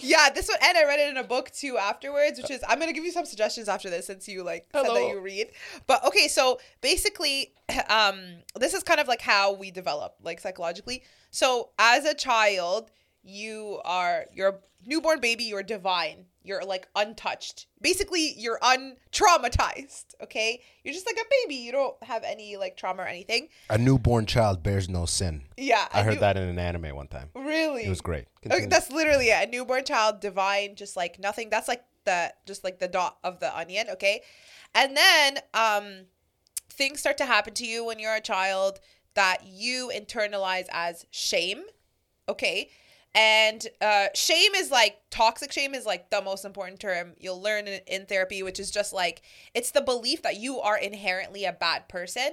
yeah this one and i read it in a book too afterwards which is i'm gonna give you some suggestions after this since you like said that you read. But okay so basically um this is kind of like how we develop like psychologically. So as a child you are you're newborn baby you're divine you're like untouched basically you're untraumatized okay you're just like a baby you don't have any like trauma or anything a newborn child bears no sin. yeah I heard new- that in an anime one time. really It was great. Okay, that's literally it. A newborn child, divine, just like nothing. That's like the just like the dot of the onion, okay? And then um things start to happen to you when you're a child that you internalize as shame. Okay? And uh shame is like toxic shame is like the most important term you'll learn in, in therapy, which is just like it's the belief that you are inherently a bad person.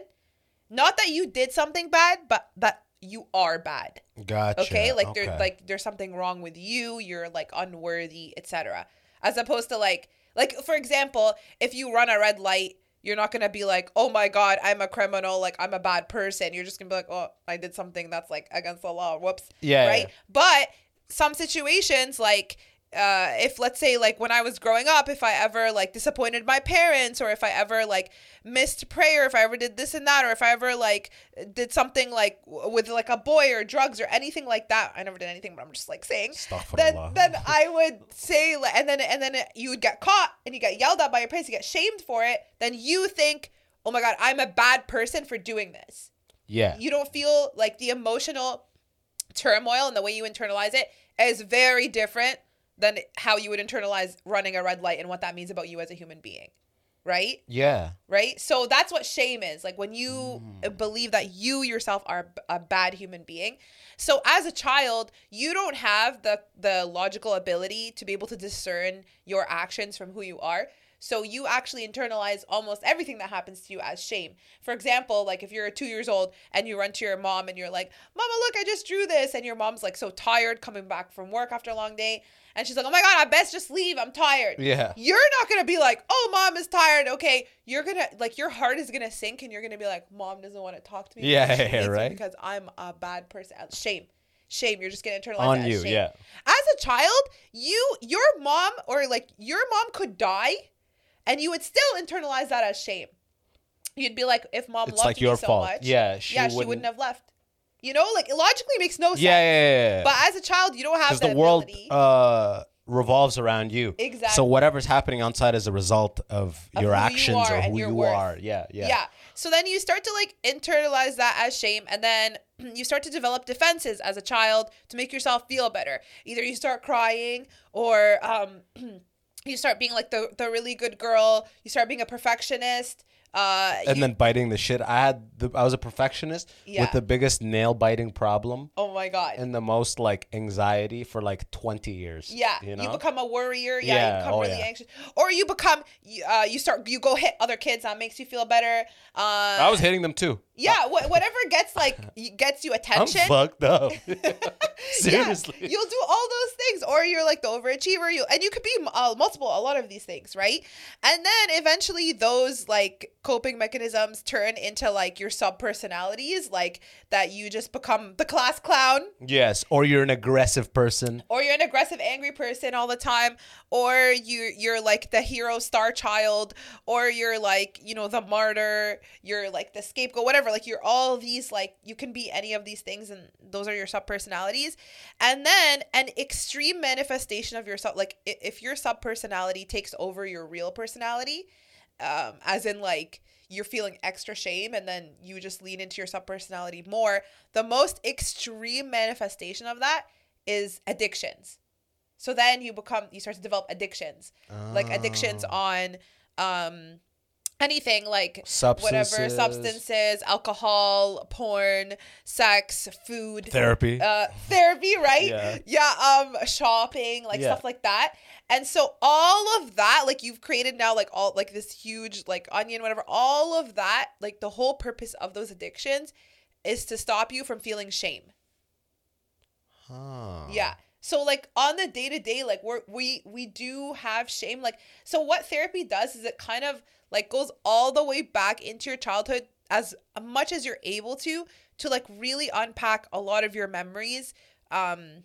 Not that you did something bad, but that you are bad Gotcha. okay like okay. there's like there's something wrong with you you're like unworthy etc as opposed to like like for example if you run a red light you're not gonna be like oh my god i'm a criminal like i'm a bad person. You're just gonna be like oh i did something that's like against the law. Whoops. Yeah, right? yeah. but some situations like uh, if let's say like when I was growing up, if I ever like disappointed my parents, or if I ever like missed prayer, if I ever did this and that, or if I ever like did something like with like a boy or drugs or anything like that, I never did anything, but I'm just like saying. Then then I would say like, and then and then you would get caught and you get yelled at by your parents, you get shamed for it. Then you think, oh my god, I'm a bad person for doing this. Yeah. You don't feel like the emotional turmoil and the way you internalize it is very different than how you would internalize running a red light and what that means about you as a human being. Right? Yeah. right? So that's what shame is. Like when you mm. believe that you yourself are a bad human being. So as a child, you don't have the the logical ability to be able to discern your actions from who you are. So you actually internalize almost everything that happens to you as shame. For example, like if you're two years old and you run to your mom and you're like, "Mama, look, I just drew this," and your mom's like so tired coming back from work after a long day, and she's like, "Oh my god, I best just leave. I'm tired." Yeah. you're not gonna be like, oh, mom is tired. Okay, you're gonna like your heart is gonna sink, and you're gonna be like, mom doesn't want to talk to me. Yeah, yeah, right. Because I'm a bad person. Uh, Shame, shame. You're just gonna internalize On you, shame. yeah. As a child, you your mom or like your mom could die, and you would still internalize that as shame. You'd be like, if mom It's loved like me so fault. much, Yeah, she yeah, she wouldn't- wouldn't have left. You know, like it logically makes no sense. Yeah, yeah, yeah. yeah. But as a child, you don't have because the, world ability. uh, revolves around you. Exactly. So whatever's happening outside is a result of, Of your who you actions or who you worth. are. Yeah, yeah. Yeah. So then you start to like internalize that as shame and then you start to develop defenses as a child to make yourself feel better. Either you start crying or um you start being like the the really good girl, you start being a perfectionist. Uh And you- then biting the shit. I had the, I was a perfectionist Yeah. with the biggest nail biting problem oh my god. and the most like anxiety for like 20 years. yeah, You you, become a worrier. Yeah, Yeah, you become oh, really yeah. anxious, or you become, you, uh, you start, you go hit other kids. That makes you feel better. Uh, I was hitting them too. Yeah, wh- whatever gets like gets you attention. I'm fucked up. Seriously. Yeah, you'll do all those things, or you're like the overachiever. You and you could be uh, multiple, a lot of these things, right? And then eventually, those like coping mechanisms turn into like your sub personalities, like that you just become the class clown, yes. Or you're an aggressive person. or you're an aggressive, angry person all the time, or you you're like the hero star child, or you're like you know the martyr, you're like the scapegoat, whatever. Like you're all these like you can be any of these things, and those are your sub personalities. And then an extreme manifestation of yourself, like if your sub personality takes over your real personality, um, as in like you're feeling extra shame and then you just lean into your sub personality more. The most extreme manifestation of that is addictions. So then you become you start to develop addictions. Like addictions on um anything like whatever Substances. substances, alcohol, porn, sex, food, Therapy. uh therapy, right? Yeah. Yeah, um shopping, like Yeah. stuff like that. And so all of that, like you've created now like all like this huge like onion, whatever, all of that, like the whole purpose of those addictions is to stop you from feeling shame. Huh. Yeah. So like on the day to day, like we're we we do have shame. Like so, what therapy does is it kind of like goes all the way back into your childhood as much as you're able to to like really unpack a lot of your memories um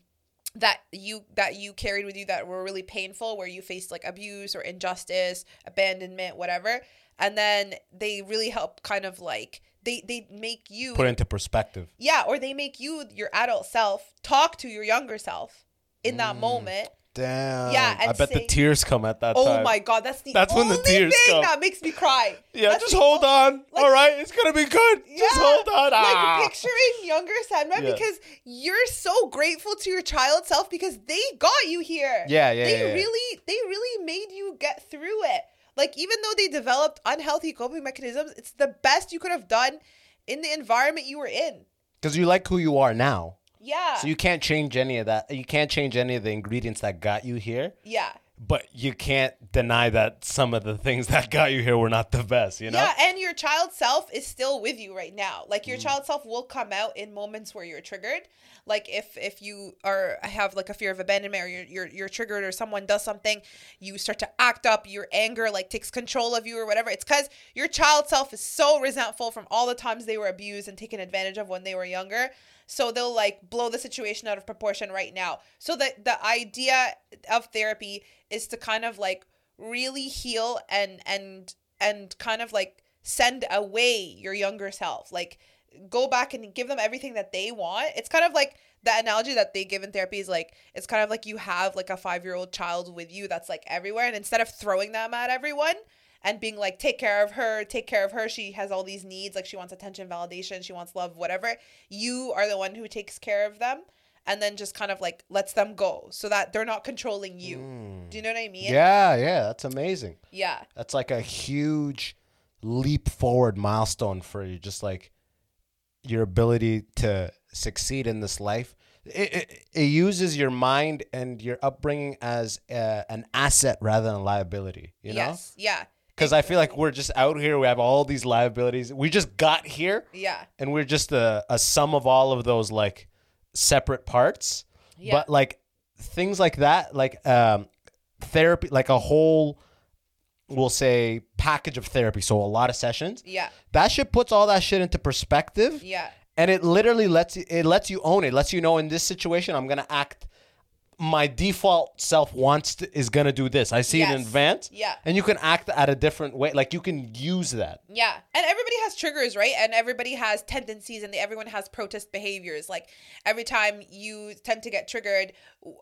that you that you carried with you that were really painful where you faced like abuse or injustice abandonment whatever and then they really help kind of like they they make you Put into perspective. yeah, or they make you your adult self talk to your younger self in that moment. Damn. Yeah, I bet say- the tears come at that Oh time. my god, that's the That's when the only tears thing come. that makes me cry. Yeah, That's just hold on. like- All right, it's gonna be good. Yeah, Just hold on. Ah. Like picturing younger Sandman Yeah. because you're so grateful to your child self because they got you here. Yeah, yeah, They yeah, yeah. really, they really made you get through it. Like even though they developed unhealthy coping mechanisms, it's the best you could have done in the environment you were in. Because you like who you are now. Yeah. So you can't change any of that. You can't change any of the ingredients that got you here. yeah. But you can't deny that some of the things that got you here were not the best, you know? Yeah, and your child self is still with you right now. Like Mm. your child self will come out in moments where you're triggered. Like if if you are have like a fear of abandonment or you're you're, you're triggered or someone does something, you start to act up. Your anger like takes control of you or whatever. It's because your child self is so resentful from all the times they were abused and taken advantage of when they were younger. So they'll like blow the situation out of proportion right now. So the the idea of therapy is to kind of like really heal and and and kind of like send away your younger self like go back and give them everything that they want it's kind of like the analogy that they give in therapy is like it's kind of like you have like a five year old child with you that's like everywhere and instead of throwing them at everyone and being like take care of her take care of her she has all these needs like she wants attention validation she wants love whatever you are the one who takes care of them and then just kind of like lets them go so that they're not controlling you do you know what i mean Yeah, yeah, that's amazing. yeah That's like a huge leap forward milestone for you. Just like your ability to succeed in this life. It, it, it uses your mind and your upbringing as uh an asset rather than a liability. You know, yes yeah because I feel like we're just out here. We have all these liabilities. We just got here, yeah and we're just a, a sum of all of those like separate parts. Yeah. But like things like that, like um, therapy, like a whole, we'll say package of therapy. So a lot of sessions. yeah That shit puts all that shit into perspective. yeah And it literally lets you, it lets you own it. Lets you know in this situation I'm gonna act. My default self wants to, is gonna do this. I see it in Yes. advance. Yeah. And you can act at a different way. Like you can use that. Yeah, and everybody has triggers, right? And everybody has tendencies, and everyone has protest behaviors. Like every time you tend to get triggered,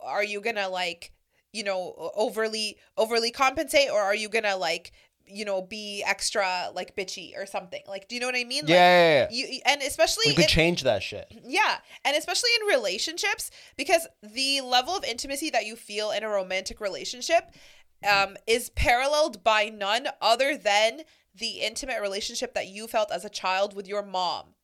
are you gonna like, you know, overly overly compensate, or are you gonna like, you know, be extra like bitchy or something? Like, do you know what I mean? Like, Yeah, yeah, yeah. You and especially You could in- change that shit. yeah, and especially in relationships, because the level of intimacy that you feel in a romantic relationship um, is paralleled by none other than the intimate relationship that you felt as a child with your mom.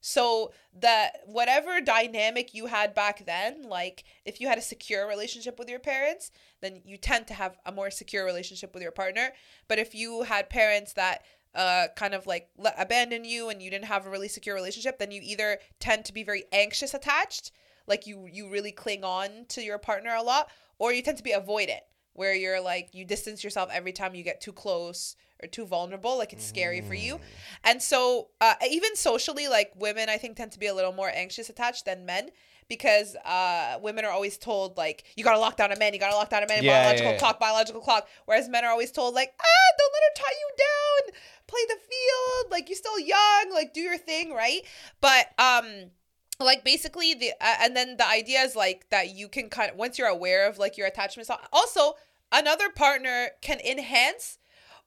So that whatever dynamic you had back then, like if you had a secure relationship with your parents, then you tend to have a more secure relationship with your partner. But if you had parents that uh, kind of like le- abandon you and you didn't have a really secure relationship, then you either tend to be very anxious attached, like you you really cling on to your partner a lot, or you tend to be avoidant, where you're like you distance yourself every time you get too close or too vulnerable, like it's scary for you. And so uh, even socially, like women, I think tend to be a little more anxious attached than men. Because uh, women are always told like you gotta lock down a man, you gotta lock down a man, Yeah, biological yeah, yeah. clock, biological clock. Whereas men are always told like ah, don't let her tie you down, play the field, like you're still young, like do your thing, right? But um, like basically the uh, and then the idea is like that you can kind of once you're aware of like your attachment style. Also, another partner can enhance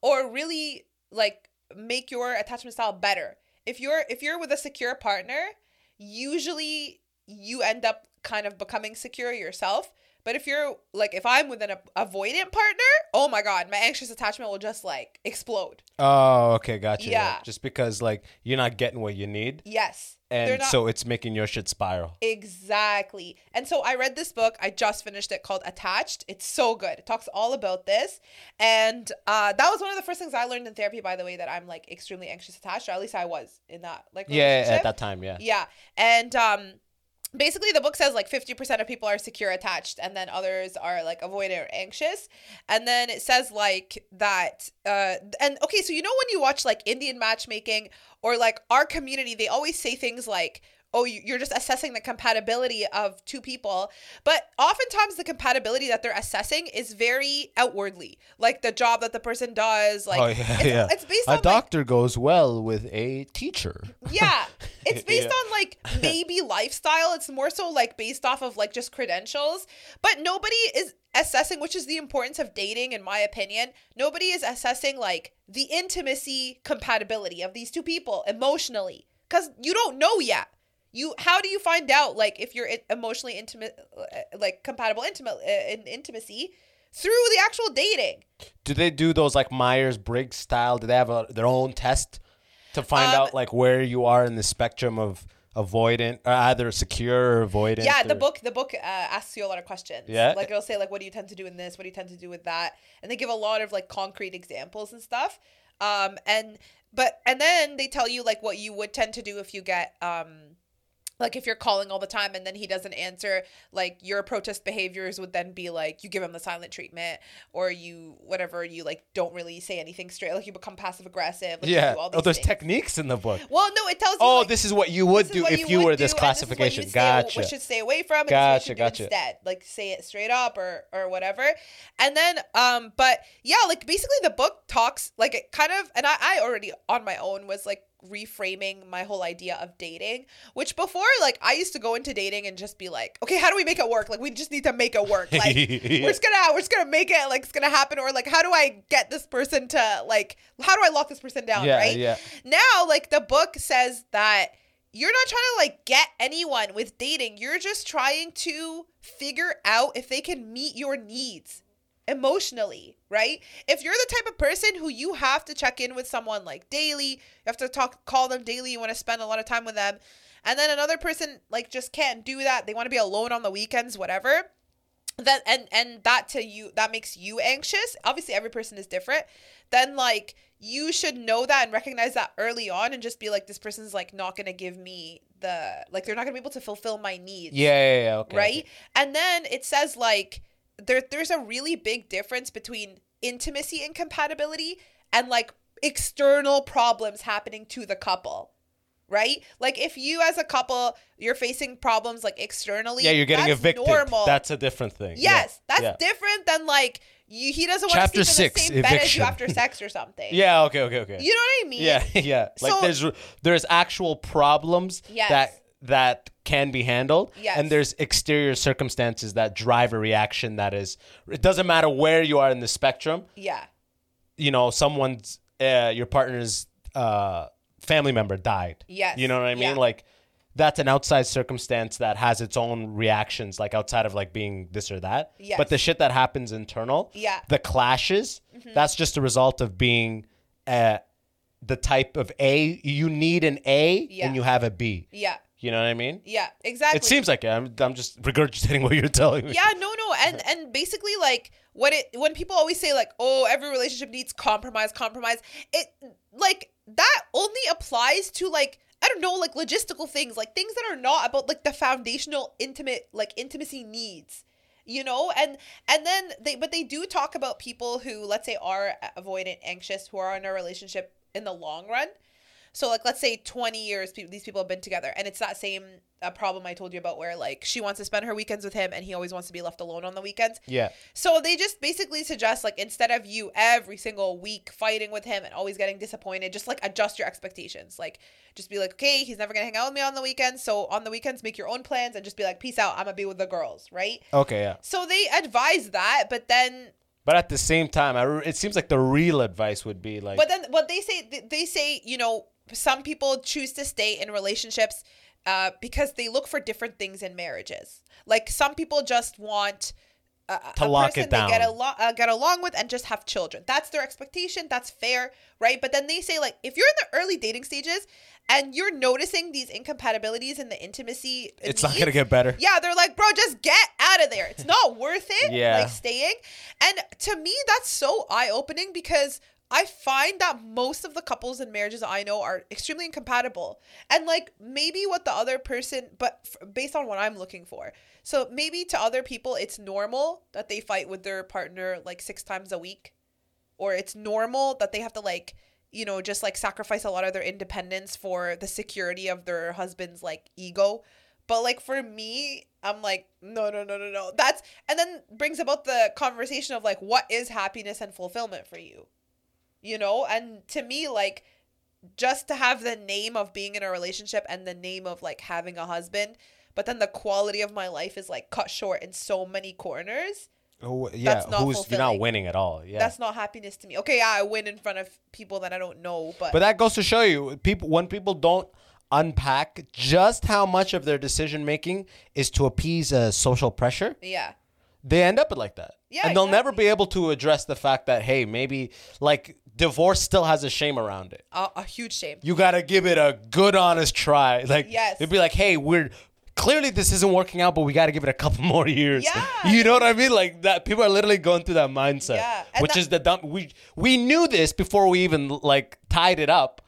or really like make your attachment style better. If you're if you're with a secure partner, usually you end up kind of becoming secure yourself. But if you're like if I'm with an avoidant partner, oh my god, my anxious attachment will just like explode. Oh, okay, gotcha. Yeah. Just because like you're not getting what you need, Yes. And not- so it's making your shit spiral. Exactly. And so I read this book. I just finished it called Attached. It's so good. It talks all about this. And uh, that was one of the first things I learned in therapy, by the way, that I'm like extremely anxious attached, or at least I was in that like Yeah, at that time, yeah. Yeah. And um basically the book says like 50% of people are secure attached and then others are like avoidant or anxious. And then it says like that uh and okay, so you know when you watch like Indian matchmaking or like our community, they always say things like Oh, you- you're just assessing the compatibility of two people. But oftentimes, the compatibility that they're assessing is very outwardly, like the job that the person does. Like, oh yeah, it's, yeah. it's based a on like, doctor goes well with a teacher. yeah. It's based Yeah. on like maybe lifestyle. It's more so like based off of like just credentials. But nobody is assessing, which is the importance of dating, in my opinion. Nobody is assessing like the intimacy compatibility of these two people emotionally. Cause you don't know yet. You how do you find out like if you're emotionally intimate, uh, like compatible intimate uh, in intimacy through the actual dating? Do they do those like Myers Briggs style? Do they have a, their own test to find Um, out like where you are in the spectrum of avoidant, or either secure or avoidant? Yeah, the or- book the book uh, asks you a lot of questions. Yeah? like it'll say like, what do you tend to do in this? What do you tend to do with that? And they give a lot of like concrete examples and stuff. Um, and but and then they tell you like what you would tend to do if you get um. Like if you're calling all the time and then he doesn't answer, like your protest behaviors would then be like you give him the silent treatment or you whatever you like don't really say anything straight, like you become passive aggressive. Like you Yeah. do all Oh, there's things. techniques in the book. Well, no, it tells you. Oh, like, this is what you would do if you would were this and this is what classification. stay- Gotcha. What should stay away from? And Gotcha, what you gotcha. instead. Like say it straight up or or whatever. And then um, but yeah, like basically the book talks like it kind of, and I I already on my own was like reframing my whole idea of dating which before like i used to go into dating and just be like okay how do we make it work? Like we just need to make it work. Like we're just gonna we're just gonna make it like it's gonna happen or like how do i get this person to like how do i lock this person down? Yeah, right? yeah. now like the book says that you're not trying to like get anyone with dating. You're just trying to figure out if they can meet your needs emotionally right if you're the type of person who you have to check in with someone like daily you have to talk call them daily you want to spend a lot of time with them and then another person like just can't do that they want to be alone on the weekends whatever that and and that to you that makes you anxious obviously every person is different then like you should know that and recognize that early on and just be like this person's like not gonna give me the like they're not gonna be able to fulfill my needs Yeah, yeah, yeah. Okay. right and then it says like there there's a really big difference between intimacy incompatibility and like external problems happening to the couple right like if you as a couple you're facing problems like externally Yeah, you're getting that's evicted. normal That's a different thing. Yeah, Yes, that's yeah. different than like you. He doesn't want to sleep in the same bed as you after sex or something. Yeah. Okay. Okay. Okay. you know what I mean? Yeah. Yeah. Like So- there's there's actual problems Yes. that that can be handled, Yes. and there's exterior circumstances that drive a reaction that is. It doesn't matter where you are in the spectrum. yeah, You know, someone's uh, your partner's uh, family member died. Yes. You know what I mean? Yeah. Like that's an outside circumstance that has its own reactions, like outside of like being this or that. Yes. But the shit that happens internal, Yeah. Mm-hmm. the clashes, that's just a result of being uh, the type of A. You need an A Yeah. and you have a B. yeah, You know what I mean? yeah. Exactly. It seems like it. I'm, I'm just regurgitating what you're telling me. Yeah, no, no, and and basically like what it when people always say like oh every relationship needs compromise, compromise. It like that only applies to like I don't know like logistical things like things that are not about like the foundational intimate like intimacy needs. You know, and and then they but they do talk about people who let's say are avoidant, anxious, who are in a relationship in the long run. So like let's say 20 years pe- these people have been together and it's that same uh, problem I told you about where like she wants to spend her weekends with him and he always wants to be left alone on the weekends. Yeah. So they just basically suggest like instead of you every single week fighting with him and always getting disappointed, just like adjust your expectations. Like just be like, okay, he's never gonna hang out with me on the weekends. So on the weekends, make your own plans and just be like, peace out. I'm gonna be with the girls, right? Okay. Yeah. So they advise that, but then But at the same time, I, re- it seems like the real advice would be like, But then what they say, they say, you know, some people choose to stay in relationships uh, because they look for different things in marriages. Like some people just want a, To a lock person it they get, down. alo- uh, get along with and just have children. That's their expectation. That's fair, right? But then they say, like, if you're in the early dating stages and you're noticing these incompatibilities in the intimacy, it's not gonna get better. yeah, they're like, bro, just get out of there. It's not worth it. Yeah. Like staying. And to me, that's so eye opening because I find that most of the couples and marriages I know are extremely incompatible. And like maybe what the other person, but f- based on what I'm looking for. So maybe to other people, it's normal that they fight with their partner like six times a week. Or it's normal that they have to like, you know, just like sacrifice a lot of their independence for the security of their husband's like ego. But like for me, I'm like, no, no, no, no, no. That's and then brings about the conversation of like, what is happiness and fulfillment for you? You know, and to me, like, just to have the name of being in a relationship and the name of like having a husband, but then the quality of my life is like cut short in so many corners. Oh, yeah. That's not Who's you're not winning at all. Yeah. That's not happiness to me. Okay, yeah, I win in front of people that I don't know, but, But that goes to show you, people when people don't unpack just how much of their decision making is to appease a social pressure, yeah, they end up like that. Yeah, and they'll never be able to address the fact that hey, maybe like divorce still has a shame around it. a, a huge shame. You got to give it a good honest try. Like Yes. it'd be like, "Hey, we're clearly this isn't working out, but we got to give it a couple more years." Yeah. You know what I mean? Like that people are literally going through that mindset. Yeah, Which that- is the dumb we we knew this before we even like tied it up.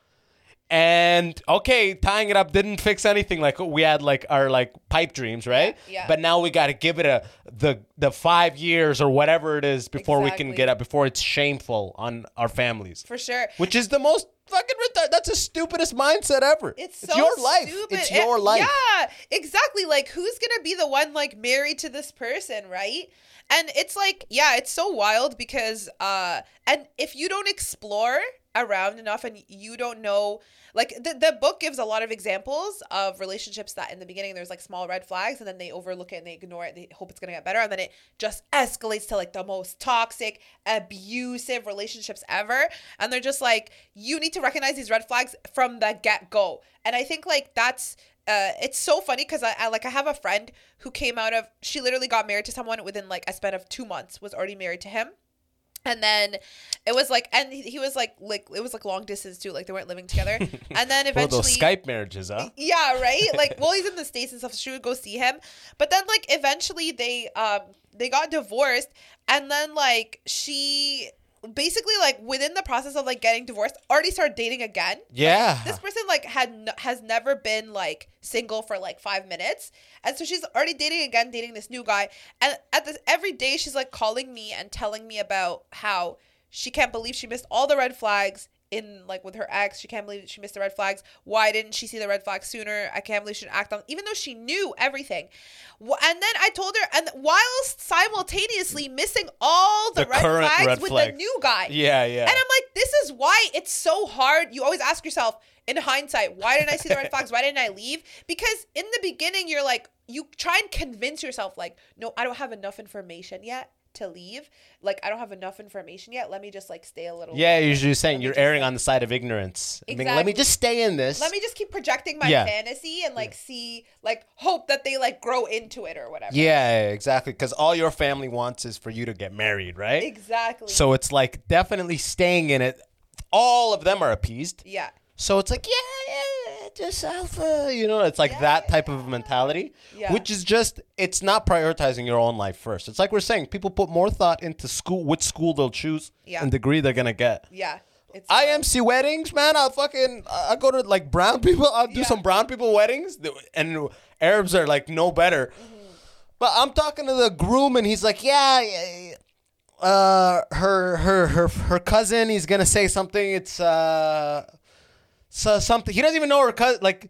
And okay, tying it up didn't fix anything. Like we had like our like pipe dreams, right? Yeah, yeah. But now we got to give it a the the five years or whatever it is before we can get up before it's shameful on our families For sure. which is the most fucking retarded. That's the stupidest mindset ever. It's so your life. Stupid. It's It- your life. Yeah, exactly. Like, who's gonna be the one like married to this person, right? And it's like, yeah, it's so wild because, uh, and if you don't explore around enough and you don't know like the, the book gives a lot of examples of relationships that in the beginning there's like small red flags and then they overlook it and they ignore it they hope it's gonna get better and then it just escalates to like the most toxic abusive relationships ever and they're just like you need to recognize these red flags from the get-go and i think like that's uh, it's so funny because I, I like I have a friend who came out of she literally got married to someone within like a span of two months was already married to him and then it was like and he was like like it was like long distance too like they weren't living together. And then Well, eventually those Skype marriages, huh? yeah right? Like well he's in the states and stuff so she would go see him. But then like eventually they um they got divorced. And then like she basically like within the process of like getting divorced already started dating again. Yeah. this person like had n- has never been like single for like five minutes. And so she's already dating again dating this new guy. And at this every day she's like calling me and telling me about how she can't believe she missed all the red flags in like with her ex she can't believe she missed the red flags why didn't she see the red flags sooner i can't believe she didn't act on even though she knew everything and then i told her and whilst simultaneously missing all the, The red flags red with the new guy Yeah, yeah. and I'm like, this is why it's so hard. You always ask yourself, in hindsight, why didn't I see the red flags? Why didn't I leave? Because in the beginning, you're like, you try and convince yourself, like, no, I don't have enough information yet to leave. Like, I don't have enough information yet. Let me just like stay a little. yeah, longer. you're just saying you're erring on the side of ignorance. I mean, let me just stay in this. Let me just keep projecting my Yeah. fantasy and like see, like, hope that they like grow into it or whatever. Yeah, exactly. Because all your family wants is for you to get married, right? Exactly. So it's like definitely staying in it. All of them are appeased. yeah. So it's like, yeah, yeah, just alpha. You know, it's like Yeah, that type of mentality, Yeah. which is just, it's not prioritizing your own life first. It's like we're saying, people put more thought into school, which school they'll choose Yeah. and degree they're going to get. Yeah. It's I IMC weddings, man. I'll fucking I'll go to like brown people. I'll do Yeah. some brown people weddings, and Arabs are like no better. Mm-hmm. But I'm talking to the groom, and he's like, yeah. uh, her her her her cousin. He's gonna say something. It's uh, so something. He doesn't even know her cousin. Like.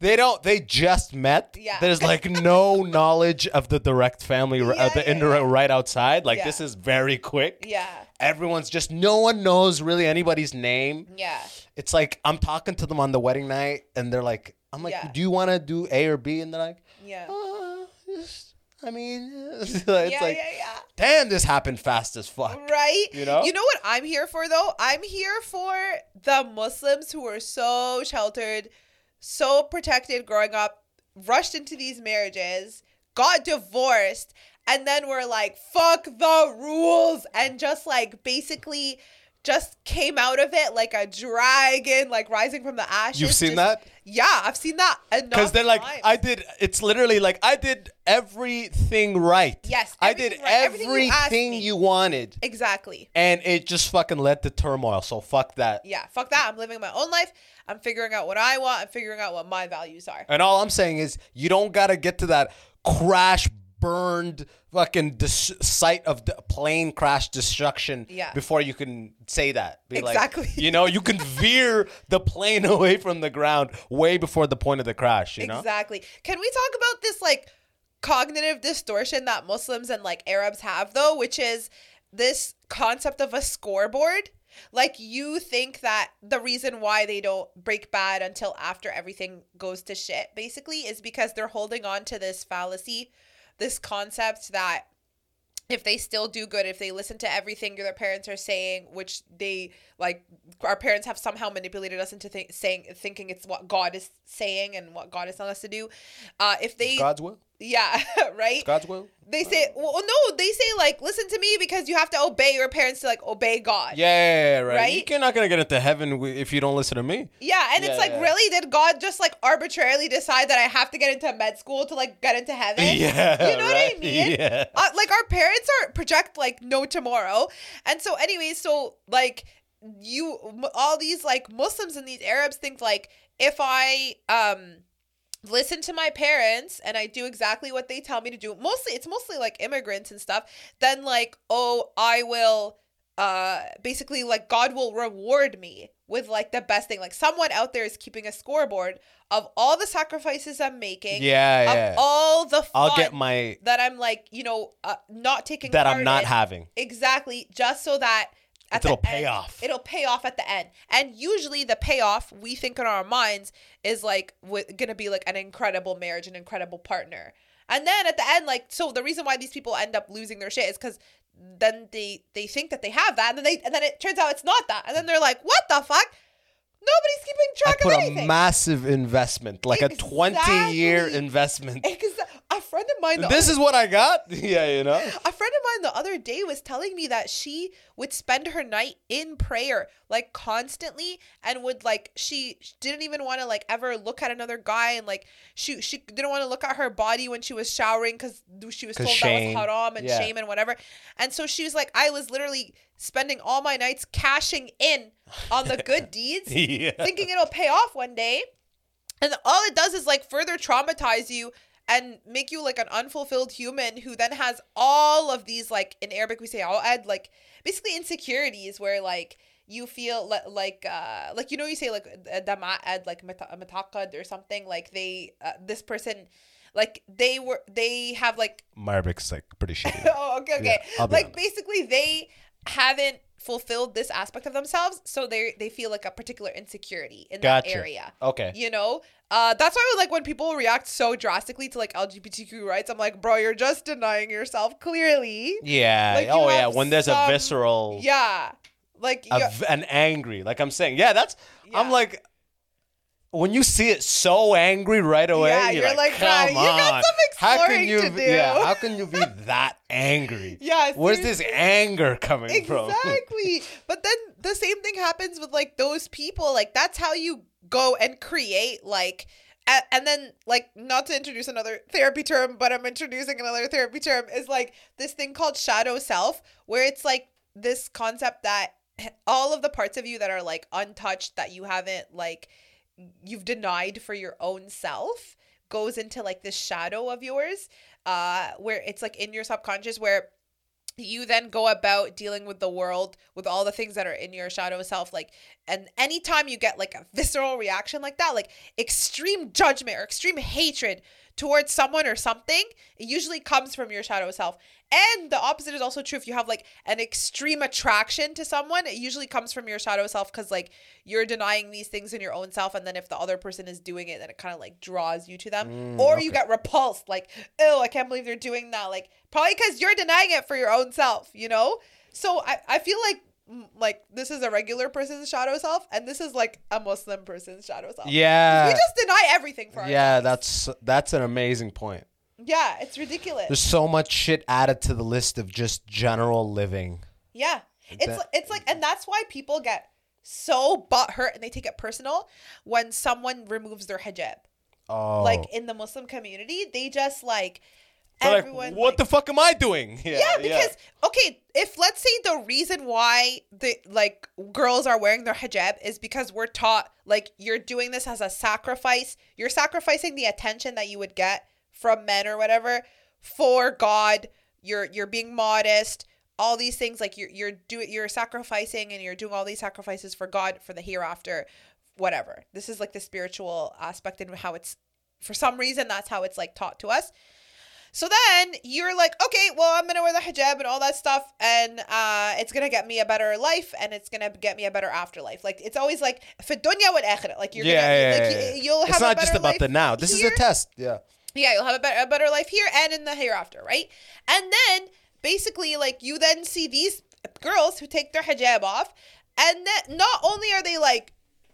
They don't. They just met. Yeah. There's like no knowledge of the direct family, uh, Yeah, the yeah, indirect yeah. right outside. Like this is very quick. Yeah. Everyone's just no one knows really anybody's name. Yeah. It's like I'm talking to them on the wedding night, and they're like, "I'm like, do you want to do A or B?" And they're like, Yeah. uh, I mean, it's yeah, like, yeah, yeah. damn, this happened fast as fuck. Right? You know? You know what I'm here for though? I'm here for the Muslims who were so sheltered, so protected growing up, rushed into these marriages, got divorced, and then were like, fuck the rules, and just like basically just came out of it like a dragon, like rising from the ashes. You've seen just- that? Yeah, I've seen that enough. Because they're like, times. I did. It's literally like I did everything right. Yes, I did everything right. Everything you everything me. you wanted, exactly. and it just fucking led to turmoil. So fuck that. yeah, fuck that. I'm living my own life. I'm figuring out what I want. I'm figuring out what my values are. And all I'm saying is, you don't gotta get to that crash, burned, fucking dis- site of the plane crash destruction Yeah. before you can say that. Be like- Exactly. you know, you can veer the plane away from the ground way before the point of the crash. You know. Exactly. Can we talk about this like cognitive distortion that Muslims and like Arabs have though, which is this concept of a scoreboard? Like you think that the reason why they don't break bad until after everything goes to shit basically is because they're holding on to this fallacy, this concept that if they still do good, if they listen to everything their parents are saying, which they like, our parents have somehow manipulated us into think, saying, thinking it's what God is saying and what God is telling us to do. Uh, if they, God's will. Yeah, right. God's will. They say, well, no, they say like, listen to me because you have to obey your parents to like obey God. Yeah, yeah, yeah, right. Right? You're not gonna get into heaven if you don't listen to me. Yeah, and Yeah, it's like, yeah. really, did God just like arbitrarily decide that I have to get into med school to like get into heaven? Yeah, you know what? I mean? Yeah. Uh, like our parents are project like no tomorrow, and so anyway, so like you, all these like Muslims and these Arabs think like if I um listen to my parents and I do exactly what they tell me to do, mostly it's mostly like immigrants and stuff, then like, oh, I will uh basically like God will reward me with like the best thing. Like someone out there is keeping a scoreboard of all the sacrifices I'm making. Yeah, Of yeah. all the fun I'll get my that I'm like, you know, uh, not taking that I'm not in. having. Exactly, just so that at It'll pay end. off. It'll pay off at the end. And usually the payoff we think in our minds is like w- gonna be like an incredible marriage, an incredible partner. And then at the end, like so the reason why these people end up losing their shit is because then they they think that they have that and then they and then it turns out it's not that. And then they're like, what the fuck? Nobody's keeping track I put of a massive investment, like a 20 year investment. Exa- a friend of mine This is what I got? Yeah, you know? a friend of mine the other day was telling me that she would spend her night in prayer like constantly and would like she didn't even want to like ever look at another guy and like she she didn't want to look at her body when she was showering because she was told shame. that was haram and Yeah. shame and whatever and so she was like i was literally spending all my nights cashing in on the good deeds Yeah. thinking it'll pay off one day and all it does is like further traumatize you and make you like an unfulfilled human who then has all of these like in Arabic we say add like basically insecurities where like you feel li- like uh like you know you say like dama'ad like mata- mataqad or something like they uh, this person like they were they have like My Arabic's like pretty shitty. oh okay okay Yeah, like honest. basically they haven't fulfilled this aspect of themselves so they they feel like a particular insecurity in Gotcha. that area Okay. you know uh that's why like when people react so drastically to like lgbtq rights i'm like bro you're just denying yourself clearly Yeah. Like, oh, yeah. When there's a visceral, yeah like a an angry, like I'm saying, yeah, that's, I'm like, when you see it so angry right away, Yeah, you're, you're like, like, come "Nah, you got on. how can you, be- do." Yeah, how can you be that angry? Yeah, Where's this anger coming from? exactly but then the same thing happens with like those people like that's how you go and create like a- and then like not to introduce another therapy term but i'm introducing another therapy term is like this thing called shadow self where it's like this concept that all of the parts of you that are like untouched that you haven't like you've denied for your own self goes into like this shadow of yours uh where it's like in your subconscious where you then go about dealing with the world with all the things that are in your shadow self like and anytime you get like a visceral reaction like that like extreme judgment or extreme hatred towards someone or something it usually comes from your shadow self and the opposite is also true if you have like an extreme attraction to someone it usually comes from your shadow self because like you're denying these things in your own self and then if the other person is doing it then it kind of like draws you to them. Or you get repulsed like oh i can't believe they're doing that like probably because you're denying it for your own self you know? So i, I feel like mm, like this is a regular person's shadow self and this is like a muslim person's shadow self. Yeah. we just deny everything for yeah, that's that's an amazing point. Yeah it's ridiculous There's so much shit added to the list of just general living. Yeah. It's That- it's like and that's why people get so butthurt and they take it personal when someone removes their hijab. Oh, Like in the Muslim community, they just like They're like, everyone what like- the fuck am I doing? Yeah, yeah, because okay, if let's say the reason why the like girls are wearing their hijab is because we're taught like you're doing this as a sacrifice, you're sacrificing the attention that you would get from men or whatever for God. You're you're being modest, all these things like you're you're doing you're sacrificing and you're doing all these sacrifices for God for the hereafter, whatever. This is like the spiritual aspect and how it's for some reason that's how it's like taught to us. So then you're like, okay, well, I'm gonna wear the hijab and all that stuff, and uh, it's gonna get me a better life, and it's gonna get me a better afterlife. Like it's always like for dunya wal akhirah. Like you're yeah, gonna, yeah, like yeah, you- yeah. you'll have It's not just about life the now. This is a test. Yeah. Yeah, you'll have a better, a better life here and in the hereafter, right? And then basically, like you then see these girls who take their hijab off, and then not only are they like,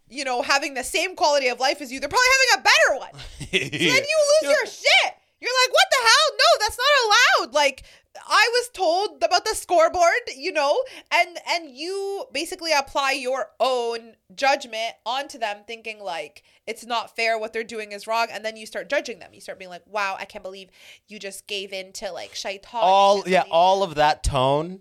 you know, having the same quality of life as you, they're probably having a better one. So then you lose your shit. You're like, what the hell? No, that's not allowed. Like I was told about the scoreboard, you know, and and you basically apply your own judgment onto them, thinking like it's not fair, what they're doing is wrong, and then you start judging them. You start being like, wow, I can't believe you just gave in to like shaitan. All yeah all of that tone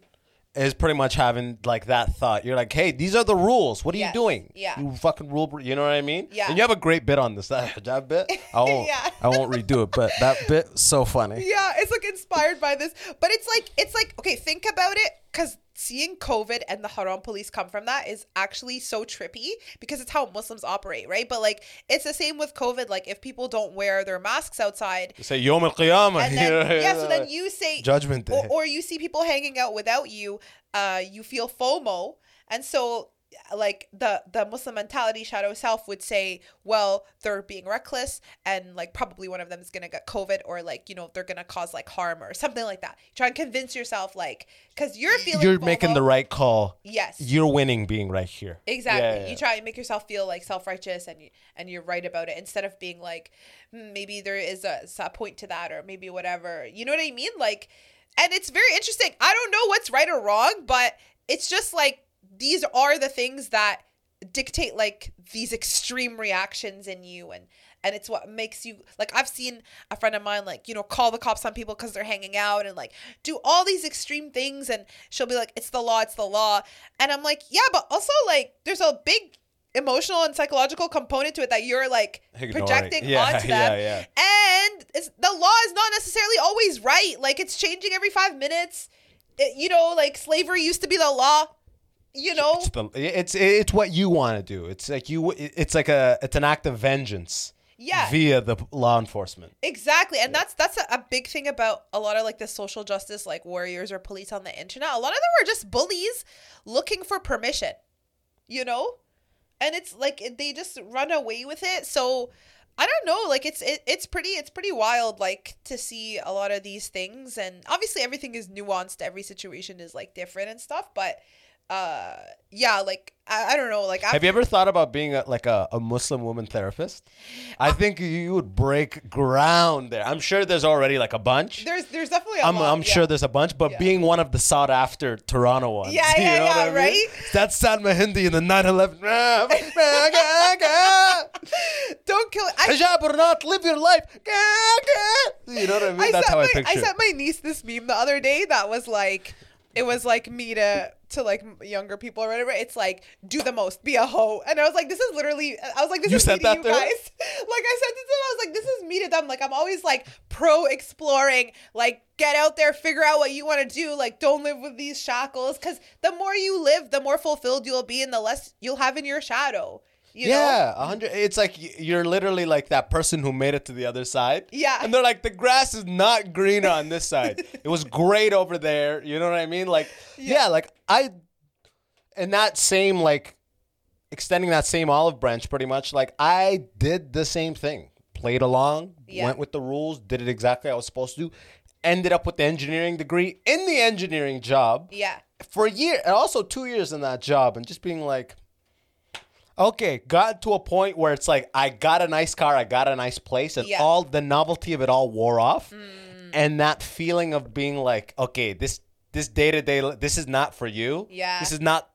is pretty much having like that thought you're like hey these are the rules what are Yes, you doing yeah. you fucking rule you know what i mean Yeah. and you have a great bit on this that hijab bit i won't Yeah. i won't redo it but that bit so funny Yeah, it's like inspired by this. But it's like it's like okay, think about it cuz seeing COVID and the haram police come from that is actually so trippy because it's how Muslims operate, right? But like it's the same with COVID like if people don't wear their masks outside you say yom al qiyamah and then yeah, so then you say Judgment or, Day. or you see people hanging out without you, uh you feel FOMO And so like the the Muslim mentality shadow self would say, well, they're being reckless and like probably one of them is gonna get COVID or like, you know, they're gonna cause like harm or something like that. Try and convince yourself like because you're feeling You're making the right call. Yes. You're winning being right here. Exactly. Yeah, yeah. You try and make yourself feel like self righteous and you and you're right about it instead of being like "Hmm, maybe there is a, a point to that or maybe whatever. You know what I mean? Like, and it's very interesting. I don't know what's right or wrong, but it's just like these are the things that dictate like these extreme reactions in you and and it's what makes you like i've seen a friend of mine like you know call the cops on people because they're hanging out and like do all these extreme things and she'll be like it's the law it's the law and i'm like yeah but also like there's a big emotional and psychological component to it that you're like Ignoring. projecting Yeah, onto yeah, them yeah. and it's the law is not necessarily always right like it's changing every five minutes It- you know like slavery used to be the law you know It's, it's it's what you want to do. It's like you. It's like a. It's an act of vengeance. Yeah. Via the law enforcement. Exactly. And that's that's a, a big thing about a lot of like the social justice like warriors or police on the internet. A lot of them are just bullies looking for permission. You know? And it's like they just run away with it. So I don't know, like it's it, it's pretty it's pretty wild like to see a lot of these things and obviously everything is nuanced, every situation is like different and stuff, but uh yeah, like I, I don't know, like Have you ever thought about being a, like a, a Muslim woman therapist? I think you would break ground there. I'm sure there's already like a bunch. there's there's definitely a I'm, lot, I'm yeah. sure there's a bunch, but Yeah. being one of the sought after Toronto ones. Yeah, you yeah, know yeah, I mean? right? That's Salma Hindy in the 9 11. Don't kill it. I, Hijab or not, live your life. You know what I mean? I That's how I my, picture I sent my niece this meme the other day that was like, it was like me to to like younger people or whatever. It's like do the most, be a hoe, and I was like, this is literally. I was like, this You is me to you guys. Like I said to them, I was like, this is me to them. Like I'm always like pro exploring. Like get out there, figure out what you want to do. Like don't live with these shackles, because the more you live, the more fulfilled you'll be, and the less you'll have in your shadow. You know? yeah, a hundred. It's like you're literally like that person who made it to the other side. Yeah. and they're like, the grass is not greener on this side. it was great over there. You know what I mean? Like, yeah, like I, in that same like, extending that same olive branch, pretty much. Like I did the same thing. Played along, Yeah. went with the rules, did it exactly how I was supposed to do. Ended up with the engineering degree in the engineering job Yeah. for a year and also two years in that job and just being like okay got to a point where it's like i got a nice car i got a nice place and Yeah. all the novelty of it all wore off and that feeling of being like okay this this day-to-day this is not for you Yeah. this is not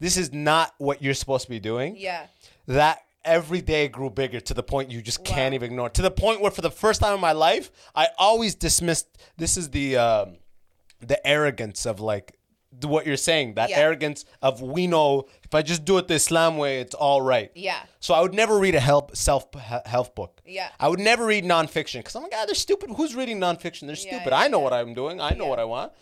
this is not what you're supposed to be doing Yeah. that every day grew bigger to the point you just can't even ignore to the point where for the first time in my life i always dismissed this is the um, the arrogance of like what you're saying that Yeah. arrogance of we know if i just do it the islam way it's all right Yeah. so i would never read a help self he- health book Yeah. i would never read nonfiction because i'm like ah, they're stupid who's reading nonfiction they're Yeah, stupid yeah, i know what i'm doing i know. Mm-hmm. what i want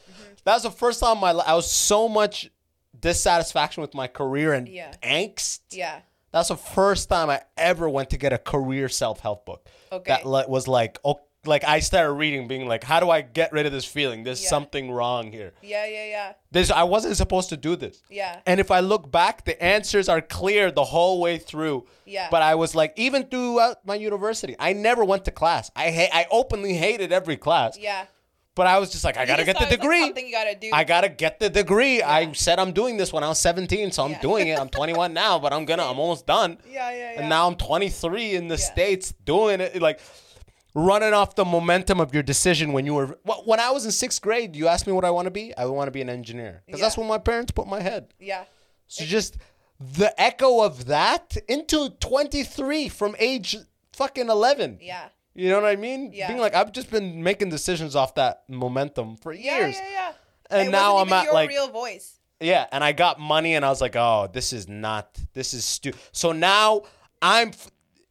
that was the first time my life i was so much dissatisfaction with my career and Yeah. angst Yeah. that's the first time I ever went to get a career self help book. Okay. That was like, oh, like I started reading, being like, how do I get rid of this feeling? There's Yeah. something wrong here. Yeah. Yeah. Yeah. This I wasn't supposed to do this. Yeah. And if I look back, the answers are clear the whole way through. Yeah. But I was like, even throughout my university, I never went to class. I ha- I openly hated every class. Yeah. But I was just like, I You gotta get the was, like, degree. something you gotta do. I gotta get the degree. I said I'm doing this when I was 17, so I'm Yeah. doing it. I'm 21 now, but I'm gonna. I'm almost done. Yeah, yeah, yeah. And now I'm 23 in the Yeah. states doing it, like running off the momentum of your decision when you were. When I was in sixth grade, you asked me what I want to be. I want to be an engineer because that's what my parents put my head. Yeah. So just the echo of that into 23 from age fucking 11. Yeah. You know what I mean? Yeah. Being like I've just been making decisions off that momentum for years. Yeah. Yeah. yeah. And it now I'm at your like real voice. yeah, and I got money, and I was like, "Oh, this is not. This is stupid." So now I'm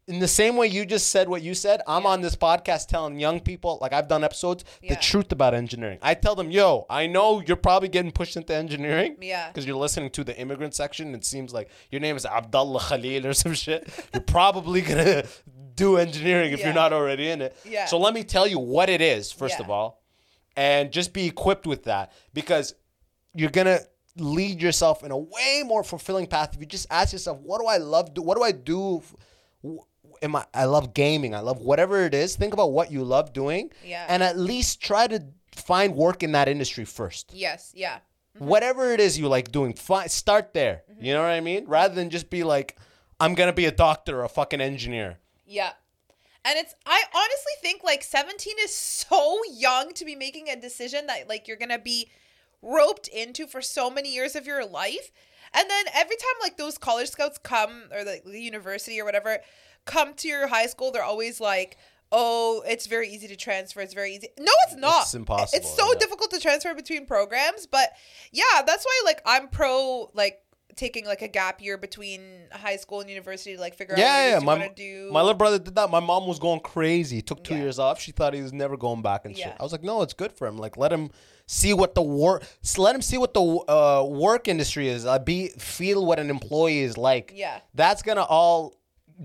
in the same way you just said what you said. I'm on this podcast telling young people, like I've done episodes, Yeah. the truth about engineering. I tell them, "Yo, I know you're probably getting pushed into engineering, Yeah. because you're listening to the immigrant section. It seems like your name is Abdullah Khalil or some shit. You're probably gonna do engineering if Yeah. you're not already in it. Yeah. So let me tell you what it is first Yeah. of all, and just be equipped with that because you're gonna lead yourself in a way more fulfilling path if you just ask yourself, what do I love? Do what do I do? Am I? I love gaming. I love whatever it is. Think about what you love doing, Yeah. and at least try to find work in that industry first. Yes. Yeah. Mm-hmm. Whatever it is you like doing, fi- start there. Mm-hmm. You know what I mean? Rather than just be like, I'm gonna be a doctor or a fucking engineer. Yeah. And it's I honestly think like 17 is so young to be making a decision that like you're going to be roped into for so many years of your life. And then every time like those college scouts come or like the university or whatever come to your high school, they're always like, "Oh, it's very easy to transfer. It's very easy." No, it's not. It's impossible, It's so yeah. difficult to transfer between programs, but yeah, that's why like I'm pro like taking like a gap year between high school and university to like figure out what Yeah, is yeah. you My, want to do. my little brother did that. My mom was going crazy. Took two Yeah. years off. She thought he was never going back and shit. I was like, no, it's good for him. Like, let him see what the work. Let him see what the uh, work industry is. Uh, be feel what an employee is like. Yeah. That's gonna all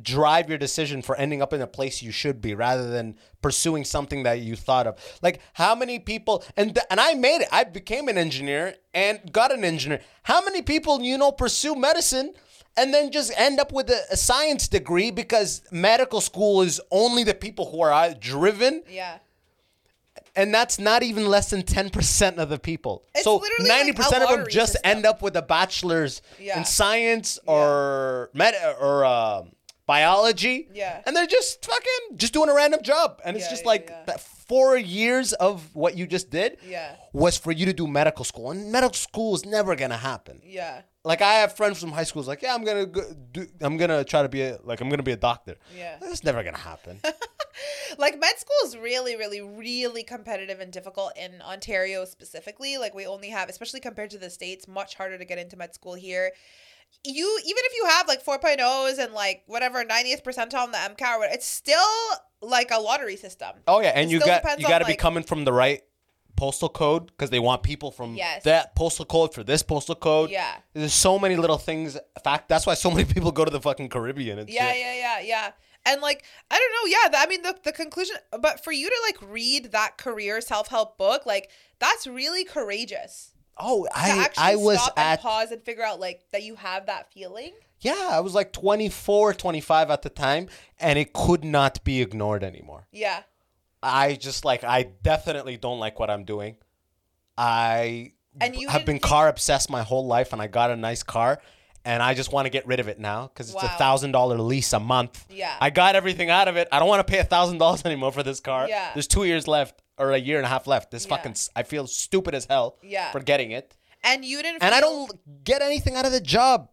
drive your decision for ending up in a place you should be rather than pursuing something that you thought of like how many people and th- and I made it I became an engineer and got an engineer how many people you know pursue medicine and then just end up with a, a science degree because medical school is only the people who are uh, driven yeah. and that's not even less than 10% of the people. It's so 90% a of them just system. end up with a bachelor's Yeah. in science or med or um biology. Yeah. And they're just fucking just doing a random job. And it's Yeah, just yeah, like yeah. that 4 years of what you just did Yeah. was for you to do medical school. And medical school is never going to happen. Yeah. Like I have friends from high school who's like, "Yeah, I'm going to go do I'm to try to be a like I'm to be a doctor." Yeah. That's never going to happen. Like med school is really, really, really competitive and difficult in Ontario specifically. Like we only have, especially compared to the states, much harder to get into med school here. You even if you have like 4.0s and like whatever 90th percentile on the MCAT it's still like a lottery system. Oh yeah, and It you got you got to be like- coming from the right postal code because they want people from Yes. that postal code for this postal code. Yeah. There's so many little things. Fact, that's why so many people go to the fucking Caribbean and Yeah, shit. yeah, yeah, yeah. And like, I don't know, yeah, the, I mean the the conclusion but for you to like read that career self-help book, like that's really courageous. Oh, I actually I was stop and at pause and figure out like that you have that feeling. yeah, I was like 24, 25 at the time, and it could not be ignored anymore. Yeah. I just like I definitely don't like what I'm doing. I And you have been think- car obsessed my whole life, and I got a nice car, and I just want to get rid of it now because it's a Wow. thousand dollar lease a month. Yeah. I got everything out of it. I don't want to pay a thousand dollars anymore for this car. Yeah. there's two years left or a year and a half left. This Yeah. fucking I feel stupid as hell. Yeah. for getting it, And you didn't and I don't get anything out of the job.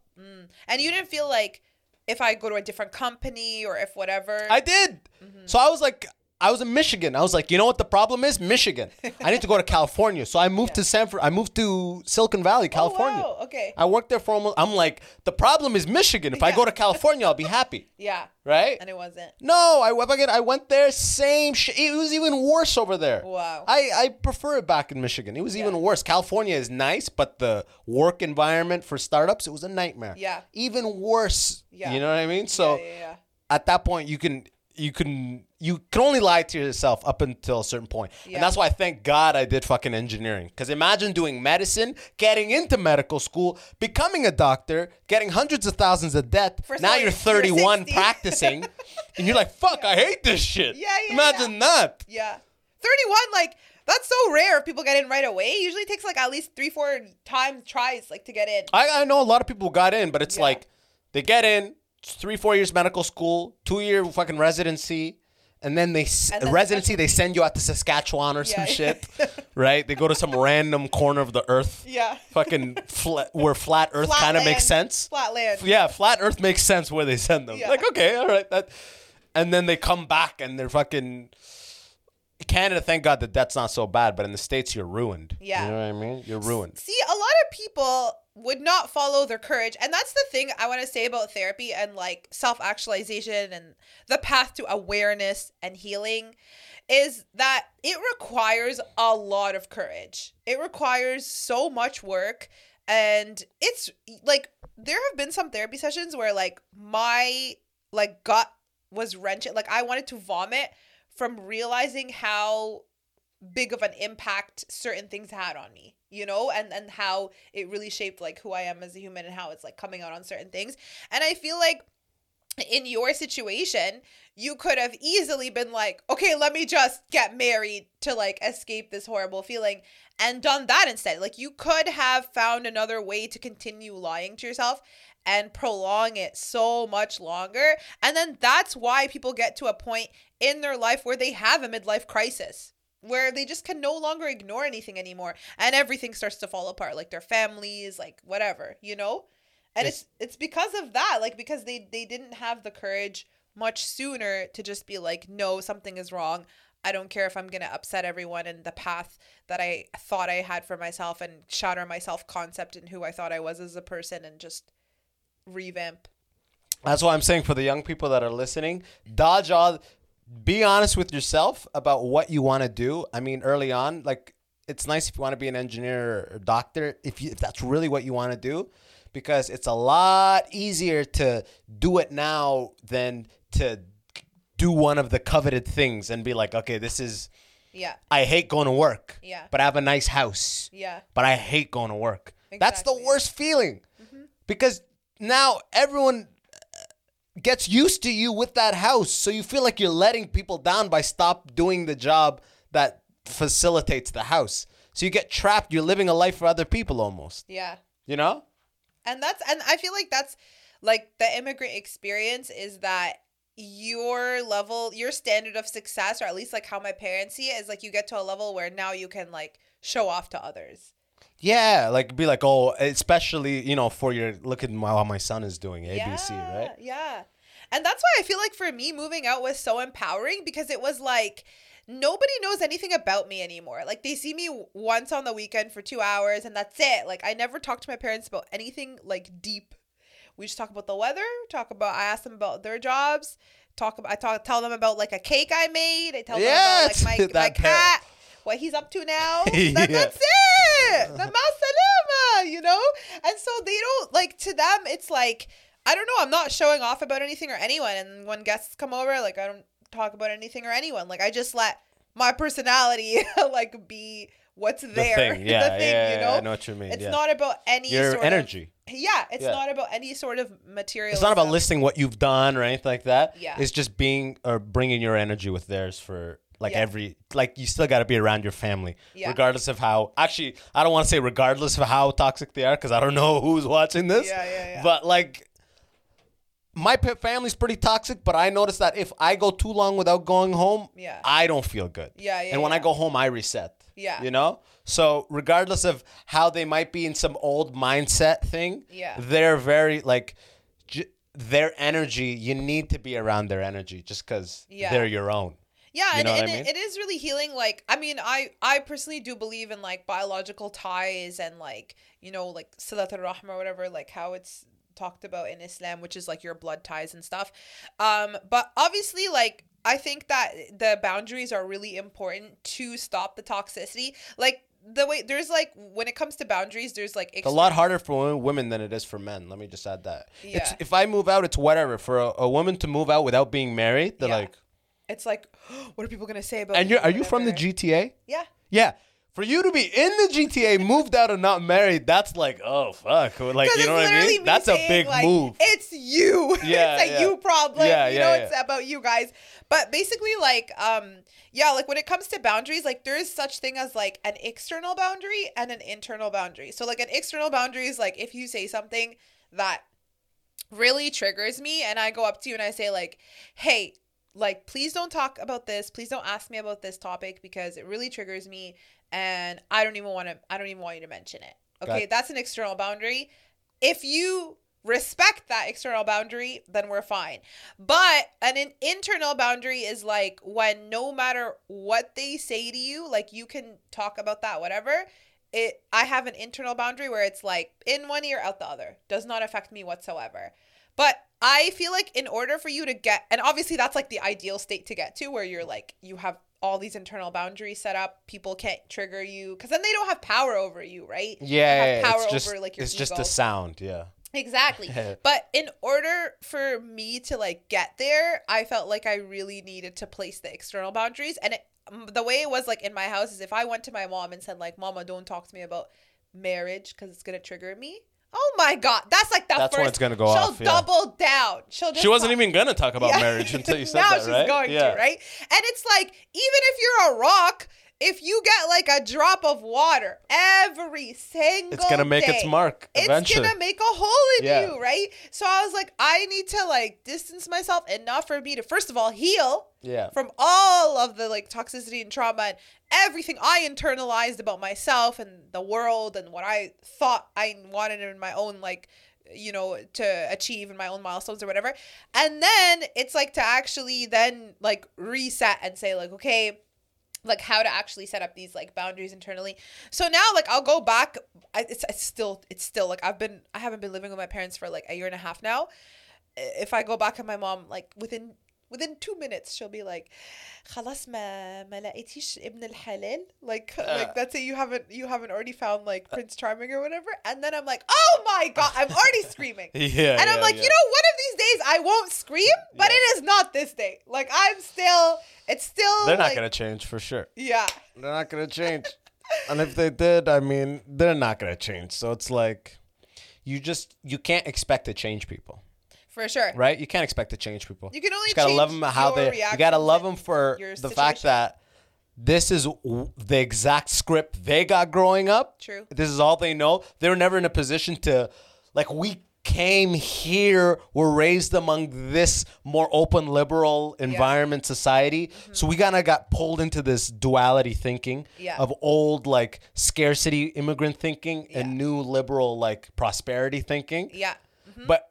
and you didn't feel like if I go to a different company or if whatever I did. Mm-hmm. So I was like, I was in Michigan. I was like, you know what the problem is? Michigan. I need to go to California. So I moved to Sanford. I moved to Silicon Valley, oh, California. Oh, wow. Okay. I worked there for almost. I'm like, the problem is Michigan. If I go to California, I'll be happy, yeah. right? And it wasn't. No, I went again. I went there. Same shit. It was even worse over there. Wow. I I prefer it back in Michigan. It was even worse. California is nice, but the work environment for startups it was a nightmare. Yeah. Even worse. Yeah. You know what I mean? So yeah, yeah, yeah. at that point you can you can you can only lie to yourself up until a certain point. Yeah. and that's why I thank God I did fucking engineering. Because imagine doing medicine, getting into medical school, becoming a doctor, getting hundreds of thousands of debt. For now you're you're 31 practicing, and you're like, "Fuck, I hate this shit." Yeah, yeah, Imagine that. Yeah. 31, like, that's so rare if people get in right away. It usually takes like at least three, four times tries like to get in. I, I know a lot of people got in, but it's Yeah. like they get in, three, four years medical school, two year fucking residency, and then they s And then residency they send you out to Saskatchewan or some Yeah. shit, right? They go to some random corner of the earth. Yeah. Fucking flat, where flat Earth kind of makes sense. Flat land. Yeah, flat Earth makes sense where they send them. Yeah. Like okay, all right, that, and then they come back and they're fucking. Canada, thank God that that's not so bad, but in the states you're ruined. Yeah. you know what I mean. You're ruined. See, a lot of people would not follow their courage. And that's the thing I want to say about therapy and like self actualization and the path to awareness and healing is that it requires a lot of courage. It requires so much work. And it's like, there have been some therapy sessions where like my like gut was wrenching. Like, I wanted to vomit from realizing how big of an impact certain things had on me. you know, and and how it really shaped like who I am as a human and how it's like coming out on certain things. And I feel like in your situation, you could have easily been like, okay, let me just get married to like escape this horrible feeling and done that instead. Like, you could have found another way to continue lying to yourself and prolong it so much longer. And then that's why people get to a point in their life where they have a midlife crisis. Where they just can no longer ignore anything anymore, and everything starts to fall apart, like their families, like whatever, you know and it's it's because of that like because they they didn't have the courage much sooner to just be like no something is wrong i don't care if i'm going to upset everyone in the path that i thought i had for myself and shatter my self concept and who i thought i was as a person and just revamp That's why I'm saying for the young people that are listening, dodge all. Be honest with yourself about what you want to do. I mean, early on, like it's nice if you want to be an engineer or doctor, if you if that's really what you want to do, because it's a lot easier to do it now than to do one of the coveted things and be like, okay, this is. yeah I hate going to work. Yeah. But I have a nice house. yeah But I hate going to work. That's the worst feeling. Mm-hmm. Because now everyone gets used to you with that house. So you feel like you're letting people down by stop doing the job that facilitates the house. So you get trapped. You're living a life for other people almost. yeah You know? and that's and i feel like that's like the immigrant experience is that your level your standard of success or at least like how my parents see it is like you get to a level where now you can like show off to others Yeah. Like be like, oh, especially, you know, for your look at my, how my son is doing ABC, right? Yeah. And that's why I feel like for me, moving out was so empowering because it was like nobody knows anything about me anymore. Like they see me once on the weekend for two hours and that's it. Like I never talk to my parents about anything like deep. We just talk about the weather, talk about, I ask them about their jobs. Talk about I talk tell them about like a cake I made. I tell Yes, them about like my, my cat, what he's up to now. That- Yeah. That's it. The you know? And so they don't like to them it's like I don't know, I'm not showing off about anything or anyone and when guests come over, like I don't talk about anything or anyone. Like I just let my personality like be what's there. thing, yeah, the thing, yeah, you yeah, know? I know what you mean, It's yeah. not about any Your energy. Of, yeah, it's Yeah. not about any sort of material. It's not about listing what you've done or anything like that. Yeah. It's just being or bringing your energy with theirs for like Yeah. every like you still got to be around your family Yeah. regardless of how actually I don't want to say regardless of how toxic they are cuz I don't know who's watching this. Yeah, yeah, yeah. But like my family's pretty toxic, but I notice that if I go too long without going home, Yeah. I don't feel good. Yeah, yeah, And when I go home, I reset. Yeah. You know? So regardless of how they might be in some old mindset thing, Yeah. they're very like j- their energy. You need to be around their energy just because Yeah. they're your own. Yeah, You and, and I it- mean? it is really healing. Like, I mean, I I personally do believe in like biological ties and like you know like silat al-rahm or whatever, like how it's talked about in Islam, which is like your blood ties and stuff. Um, but obviously, like I think that the boundaries are really important to stop the toxicity. Like the way there's like when it comes to boundaries, there's like It's a lot harder for women than it is for men. Let me just add that. It's, Yeah. if I move out, it's whatever. For a, a woman to move out without being married, they're Yeah. like, It's like, what are people gonna say about? and you're, are you from the. GTA? Yeah. Yeah. For you to be in the GTA, moved out and not married, that's like, oh fuck, like you know what I mean? me That's a big like, move. It's you. Yeah, it's a yeah. you problem. Yeah, you know, yeah. it's about you guys. But basically, like, um, yeah, like when it comes to boundaries, like there is such thing as like an external boundary and an internal boundary. So like an external boundary is like if you say something that really triggers me and I go up to you and I say like, "Hey, like please don't talk about this. Please don't ask me about this topic because it really triggers me and I don't even want to I don't even want you to mention it." Okay, Got- that's an external boundary. If you respect that external boundary, then we're fine. But an, an internal boundary is like when no matter what they say to you, like you can talk about that whatever. It I have an internal boundary where it's like in one ear out the other. Does not affect me whatsoever. But I feel like in order for you to get and obviously that's like the ideal state to get to where you're mm-hmm. like you have all these internal boundaries set up, people can't trigger you cuz then they don't have power over you, right? Yeah, power it's just over like your it's just ego. a sound. Yeah. Exactly. but in order for me to like get there, I felt like I really needed to place the external boundaries. And it, the way it was like in my house is if I went to my mom and said like, "Mama, don't talk to me about marriage because it's gonna trigger me." Oh my god, that's like the That's first. when it's gonna go She'll off, yeah. double down. She'll just She wasn't talk- even gonna talk about Yeah. marriage until you said now that, she's right? going yeah. to, right? And it's like, even if you're a rock, if you get like a drop of water every single It's gonna make its day, mark It's gonna make a hole in Yeah. you, right? So I was like, I need to like distance myself enough for me to first of all heal Yeah. from all of the like toxicity and trauma and everything I internalized about myself and the world and what I thought I wanted in my own like you know to achieve in my own milestones or whatever and then it's like to actually then like reset and say like okay like how to actually set up these like boundaries internally. So now like i'll go back I, it's, it's still it's still like i've been i haven't been living with my parents for like a year and a half now. If i go back and my mom like within within two minutes she'll be like خلاص ما ما لقيتيش ابن الحلال like like that's it you haven't you haven't already found like prince charming or whatever and then i'm like oh my god i'm already screaming Yeah. and I'm yeah, like, yeah. you know, one of these days I won't scream, but Yeah. it is not this day. Like I'm still, it's still. they're not like- gonna change for sure. Yeah, They're not gonna change. and if they did, I mean, they're not gonna change. So it's like, you just you can't expect to change people, for sure. right? You can't expect to change people. You can only just gotta love them how they. You gotta love them for the fact that this is w- the exact script they got growing up. True. This is all they know. They were never in a position to, like, we came here, were raised among this more open, liberal environment, society. So we kind of got pulled into this duality thinking Mm-hmm. Yeah. of old, like, scarcity immigrant thinking Yeah. and new liberal, like, prosperity thinking. Yeah. But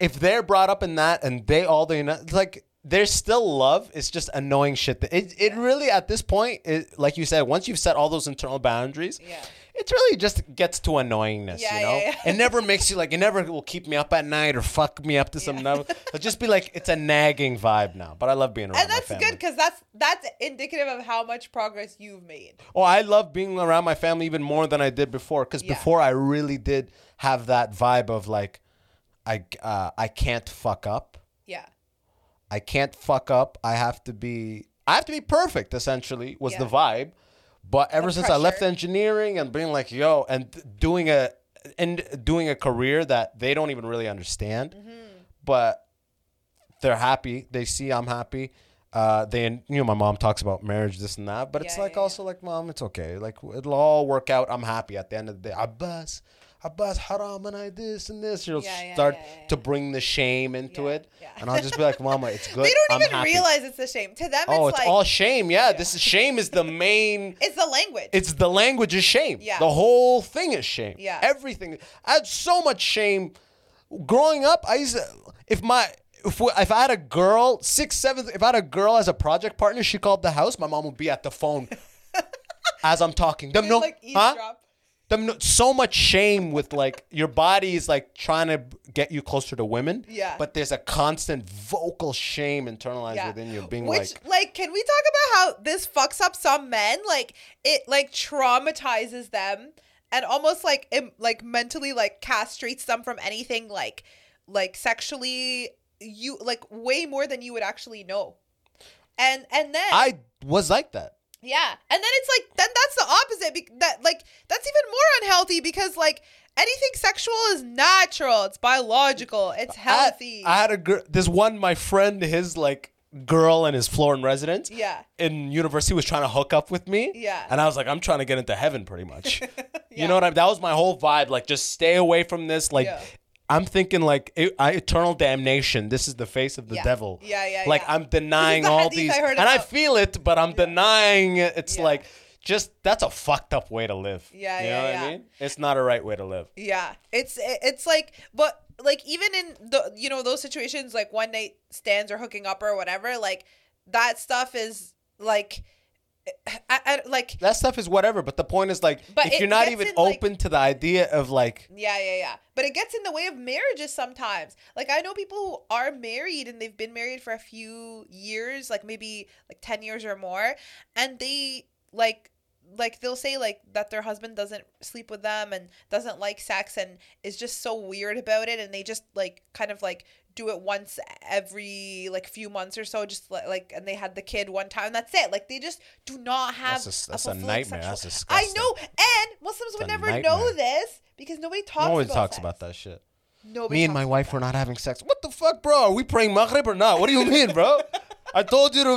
if they're brought up in that and they all they know, like there's still love. It's just annoying shit. That it it really at this point, it, like you said, once you've set all those internal boundaries, Yeah. it really just gets to annoyingness. Yeah, you know, yeah, yeah. it never makes you like it never will keep me up at night or fuck me up to some level. It'll just be like it's a nagging vibe now. But I love being around family. And that's good because that's that's indicative of how much progress you've made. Oh, I love being around my family even more than I did before. Because before I really did have that vibe of like, I uh, I can't fuck up. Yeah. I can't fuck up. I have to be. I have to be perfect. Essentially, was the vibe. But ever The since I left engineering and being like, yo, and doing a and doing a career that they don't even really understand, Mm-hmm. but they're happy. They see I'm happy. Uh, they, you know, my mom talks about marriage, this and that, but it's like yeah, yeah. also like, mom, it's okay. Like it'll all work out. I'm happy at the end of the day. I Abbas, Abbas, haram, and I this and this. You'll Yeah, yeah, start yeah, to bring the shame into it, yeah. and I'll just be like, Mama, it's good. They don't I'm even happy." realize it's a shame. To them, Oh, it's, it's like all shame. Yeah, this is shame is the main. it's the language. It's the language is shame. Yeah. The whole thing is shame. Yeah. Everything. I had so much shame. Growing up, I used to, if my if, we- if I had a girl, sixth, seventh, if I had a girl as a project partner, she called the house, my mom would be at the phone as I'm talking. Them no, like huh? No, so much shame with like your body is like trying to get you closer to women. Yeah. But there's a constant vocal shame internalized Yeah. within you, being Which, like, like, can we talk about how this fucks up some men? Like, it like traumatizes them and almost like im- like mentally like castrates them from anything like like sexually you like way more than you would actually know. And and then I was like that. Yeah, and then it's like then that's the opposite. Be- that like that's even more unhealthy because like anything sexual is natural, it's biological, it's healthy. I, had a girl. There's one my friend, his like girl in his floor in residence. Yeah. In university was trying to hook up with me. Yeah. And I was like, I'm trying to get into heaven, pretty much. Yeah. You know what I mean? That was my whole vibe. Like, just stay away from this. Like. Yeah. I'm thinking like I, eternal damnation. This is the face of the Yeah. devil. Yeah, yeah, Like yeah. I'm denying all these, I heard and I feel it, but I'm denying it. It's Yeah. like just that's a fucked up way to live. Yeah, you yeah, know what yeah. I mean? It's not a right way to live. Yeah, it's it's like, but like even in the you know those situations like one night stands or hooking up or whatever, like that stuff is like, I, I, like That stuff is whatever, but the point is like if you're not even in, like- open to the idea of like yeah, yeah, yeah. But it gets in the way of marriages sometimes. Like I know people who are married and they've been married for a few years, like maybe like ten years or more, and they like like they'll say like that their husband doesn't sleep with them and doesn't like sex and is just so weird about it and they just like kind of like do it once every like few months or so just like and they had the kid one time that's it like they just do not have That's a- that's a fulfilling nightmare. sexual- That's I know and Muslims would never nightmare. know this because nobody talks No one about talks sex. about that shit. Nobody Me and my wife that. were not having sex. What the fuck, bro? Are we praying Maghrib or not? What do you mean, bro? I told you to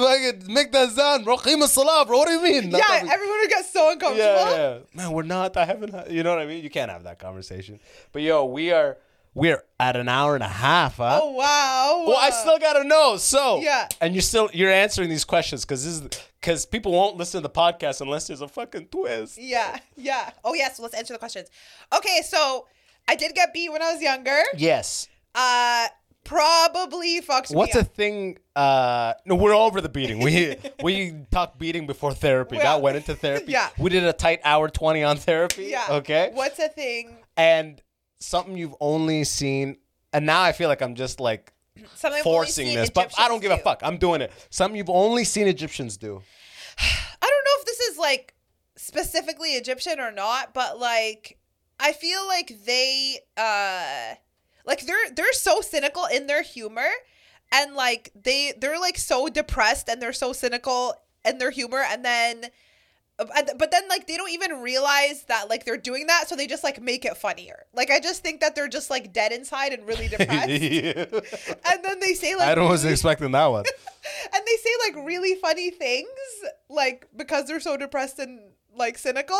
make that zan, bro. Qima salah, bro. What do you mean? Not yeah having- everyone would get so uncomfortable yeah, yeah. Man, we're not. I haven't. You know what I mean? You can't have that conversation. But yo, we are. We're at an hour and a half, huh? oh wow Well, I still gotta know. So Yeah. and you're still you're answering these questions because this is because people won't listen to the podcast unless there's a fucking twist. Yeah, yeah. Oh yeah, so let's answer the questions. Okay, so I did get beat when I was younger. Yes. Uh probably fucked What's me a up. thing? Uh, no, we're over the beating. We we talked beating before therapy. Well, that went into therapy. yeah. We did a tight hour twenty on therapy. Yeah. Okay. What's a thing? And something you've only seen, and now I feel like I'm just like Something I've only forcing seen this, but I don't give a do. fuck. I'm doing it. Something you've only seen Egyptians do. I don't know if this is like specifically Egyptian or not, but like I feel like they uh like they're they're so cynical in their humor and like they they're like so depressed and they're so cynical in their humor and then Uh, but then like they don't even realize that like they're doing that so they just like make it funnier. Like i just think that they're just like dead inside and really depressed. And then they say like I don't wasn't really- expecting that one. and they say like really funny things like because they're so depressed and like cynical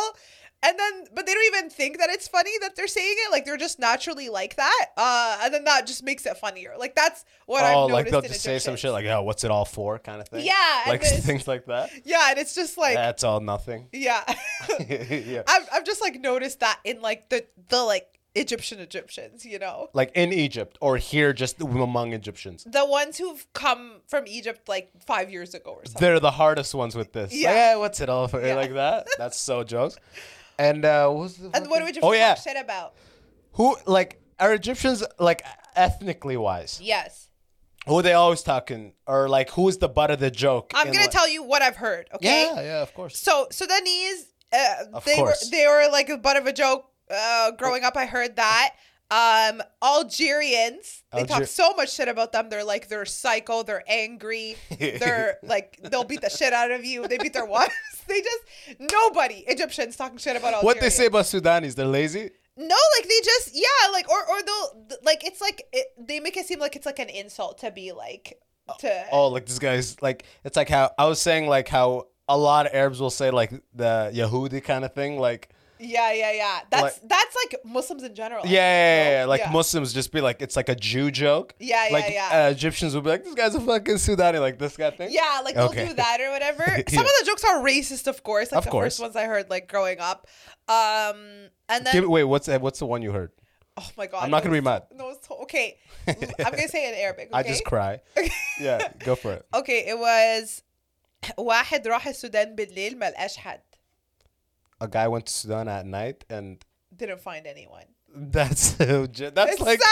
and then but they don't even think that it's funny that they're saying it like they're just naturally like that uh and then that just makes it funnier like that's what i've oh, noticed like they'll just say some shit like, "Oh, what's it all for?" kind of thing. Yeah, like things like that. yeah and it's just like That's all nothing. yeah yeah. I've, I've just like noticed that in like the the like egyptian egyptians you know Like in Egypt or here, just among Egyptians. the ones who've come from egypt like five years ago or something They're the hardest ones with this. Like, Yeah. "Yeah, what's it all for? Yeah. Like that. That's so jokes. And uh, what was the and what do fucking- Oh yeah, talk shit about who like are Egyptians like ethnically wise? yes Who are they always talking or like who's the butt of the joke? i'm gonna like- tell you what i've heard okay Yeah, yeah, of course. So Sudanese, uh, Of they course. were they were like a butt of a joke. Uh, growing up, I heard that. Um, Algerians, they Alger- talk so much shit about them. They're like they're psycho. They're angry. They're like they'll beat the shit out of you. They beat their wives. They just nobody Egyptians talking shit about Algerians. What they say about Sudanis? They're lazy. No, like they just yeah, like or or they'll like it's like it, they make it seem like it's like an insult to be like to Oh, like this guy's like it's like how I was saying like how a lot of Arabs will say like the Yahudi kind of thing, like yeah yeah yeah. That's Like- that's like Muslims in general. I yeah, yeah, think, yeah, no? yeah. like Yeah. Muslims just be like it's like a Jew joke. Yeah, yeah, like, yeah. Uh, Egyptians will be like this guy's a fucking Sudani, like this guy thing. Yeah, like they'll Okay. do that or whatever. Some Yeah. of the jokes are racist, of course. Like Of the course. first ones I heard like growing up. Um and then Give, wait, what's the- what's the one you heard? oh my god. I'm not no, gonna be it's- mad. No, it's okay. I'm gonna say it in Arabic. Okay? I just cry. yeah, go for it. Okay, it was واحد راح السودان بالليل ما لقاش حد. a guy went to Sudan at night, and Didn't find anyone. that's that's It's like so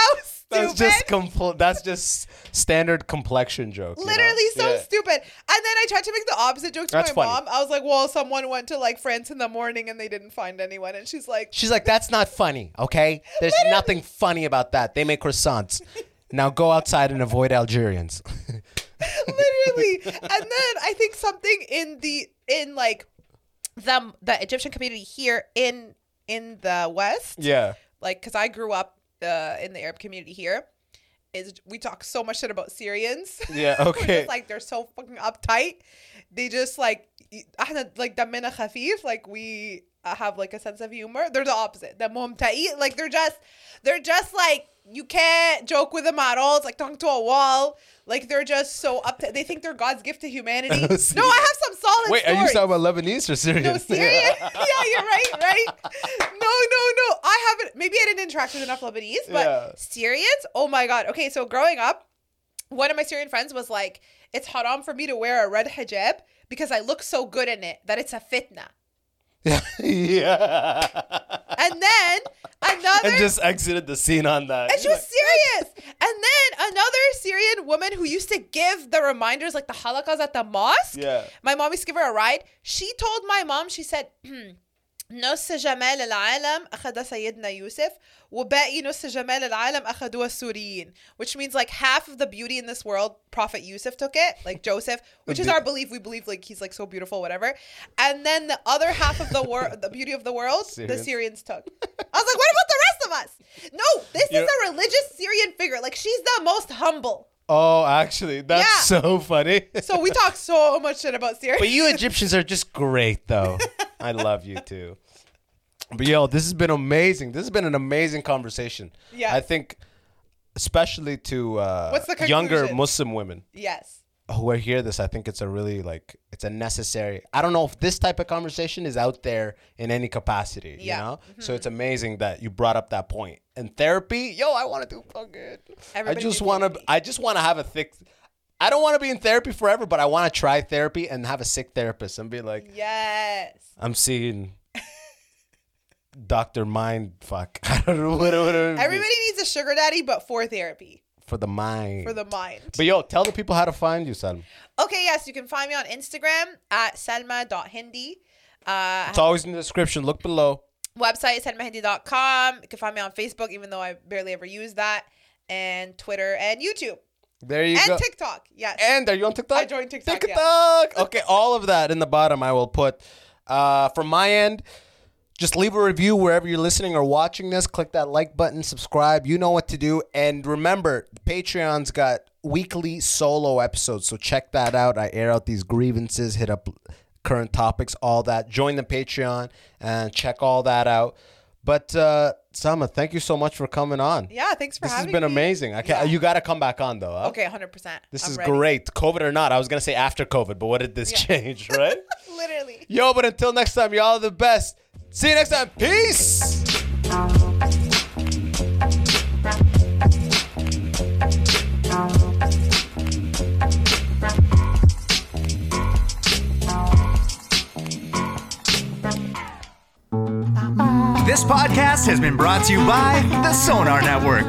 that's stupid. just compl- that's just standard complexion joke. you know? Literally so Yeah. stupid. And then I tried to make the opposite joke to That's my funny. mom. I was like, well, someone went to like France in the morning and they didn't find anyone. And she's like, She's like, that's not funny, okay? There's nothing funny about that. They make croissants. Now go outside and avoid Algerians. literally and then i think something in the in like the the egyptian community here in in the west yeah. like because i grew up uh, in the arab community here is we talk so much shit about syrians Yeah, We're okay. just, like they're so fucking uptight they just like احنا like دمنا خفيف like we uh, have like a sense of humor. They're the opposite. The mumtai, like they're just, they're just like you can't joke with the models. It's like talking to a wall. Like they're just so up to. They think they're God's gift to humanity. no, I have some solid. Wait, stories. are you talking about Lebanese or Syrian? No, Syrian. yeah, you're right, right. No, no, no. I haven't. Maybe I didn't interact with enough Lebanese, but yeah. Syrians. Oh my God. Okay, so growing up, one of my Syrian friends was like, "It's haram for me to wear a red hijab because I look so good in it that it's a fitna." Yeah. And then another and just exited the scene on that. and she was serious. And then another Syrian woman who used to give the reminders, like the halakas at the mosque. Yeah. My mom used to give her a ride. She told my mom, she said, نص جمال العالم أخذ سيدنا يوسف وباقي نص جمال العالم أخذوه السوريين which means like half of the beauty in this world Prophet Yusuf took it like Joseph which is our belief we believe like he's like so beautiful whatever and then the other half of the world the beauty of the world the Syrians. Syrians took I was like what about the rest of us no this You're- is a religious Syrian figure like she's the most humble Oh, actually, that's Yeah. so funny. so we talk so much shit about Syria But you Egyptians are just great, though. I love you too. But yo, this has been amazing. This has been an amazing conversation. Yeah. I think, especially to uh, What's the younger conclusion? Muslim women yes who are hear this, I think it's a really like it's a necessary. I don't know if this type of conversation is out there in any capacity. Yeah. You know, so mm-hmm. it's amazing that you brought up that point. And therapy, yo, I want to do fucking. I just want to. I just want to have a thick. I don't want to be in therapy forever, but I want to try therapy and have a sick therapist and be like, yes I'm seeing Doctor Mind. Fuck, I don't know what. what, what Everybody needs a sugar daddy, but for therapy, for the mind. for the mind. But yo, tell the people how to find you, son. Okay, yes, you can find me on Instagram at salma.hindy. Uh, It's always in the description. Look below. website is salmahindy.com. You can find me on Facebook, even though I barely ever use that, and Twitter and YouTube There you and go. And TikTok. Yes. And are you on TikTok? I joined TikTok, yeah. TikTok. Okay, all of that in the bottom I will put. Uh, from my end, just leave a review wherever you're listening or watching this. Click that like button, subscribe. You know what to do. And remember, Patreon's got weekly solo episodes, so check that out. I air out these grievances, hit up current topics, all that. Join the Patreon and check all that out. But uh, Salma, thank you so much for coming on. yeah, thanks for This having me. This has been amazing. I can't, Yeah. You got to come back on though. huh? Okay, 100%. This I'm is ready. great. COVID or not, I was gonna say after COVID, but what did this change, right? Literally. Yo, but until next time, y'all are the best. See you next time. Peace. This podcast has been brought to you by the Sonar Network.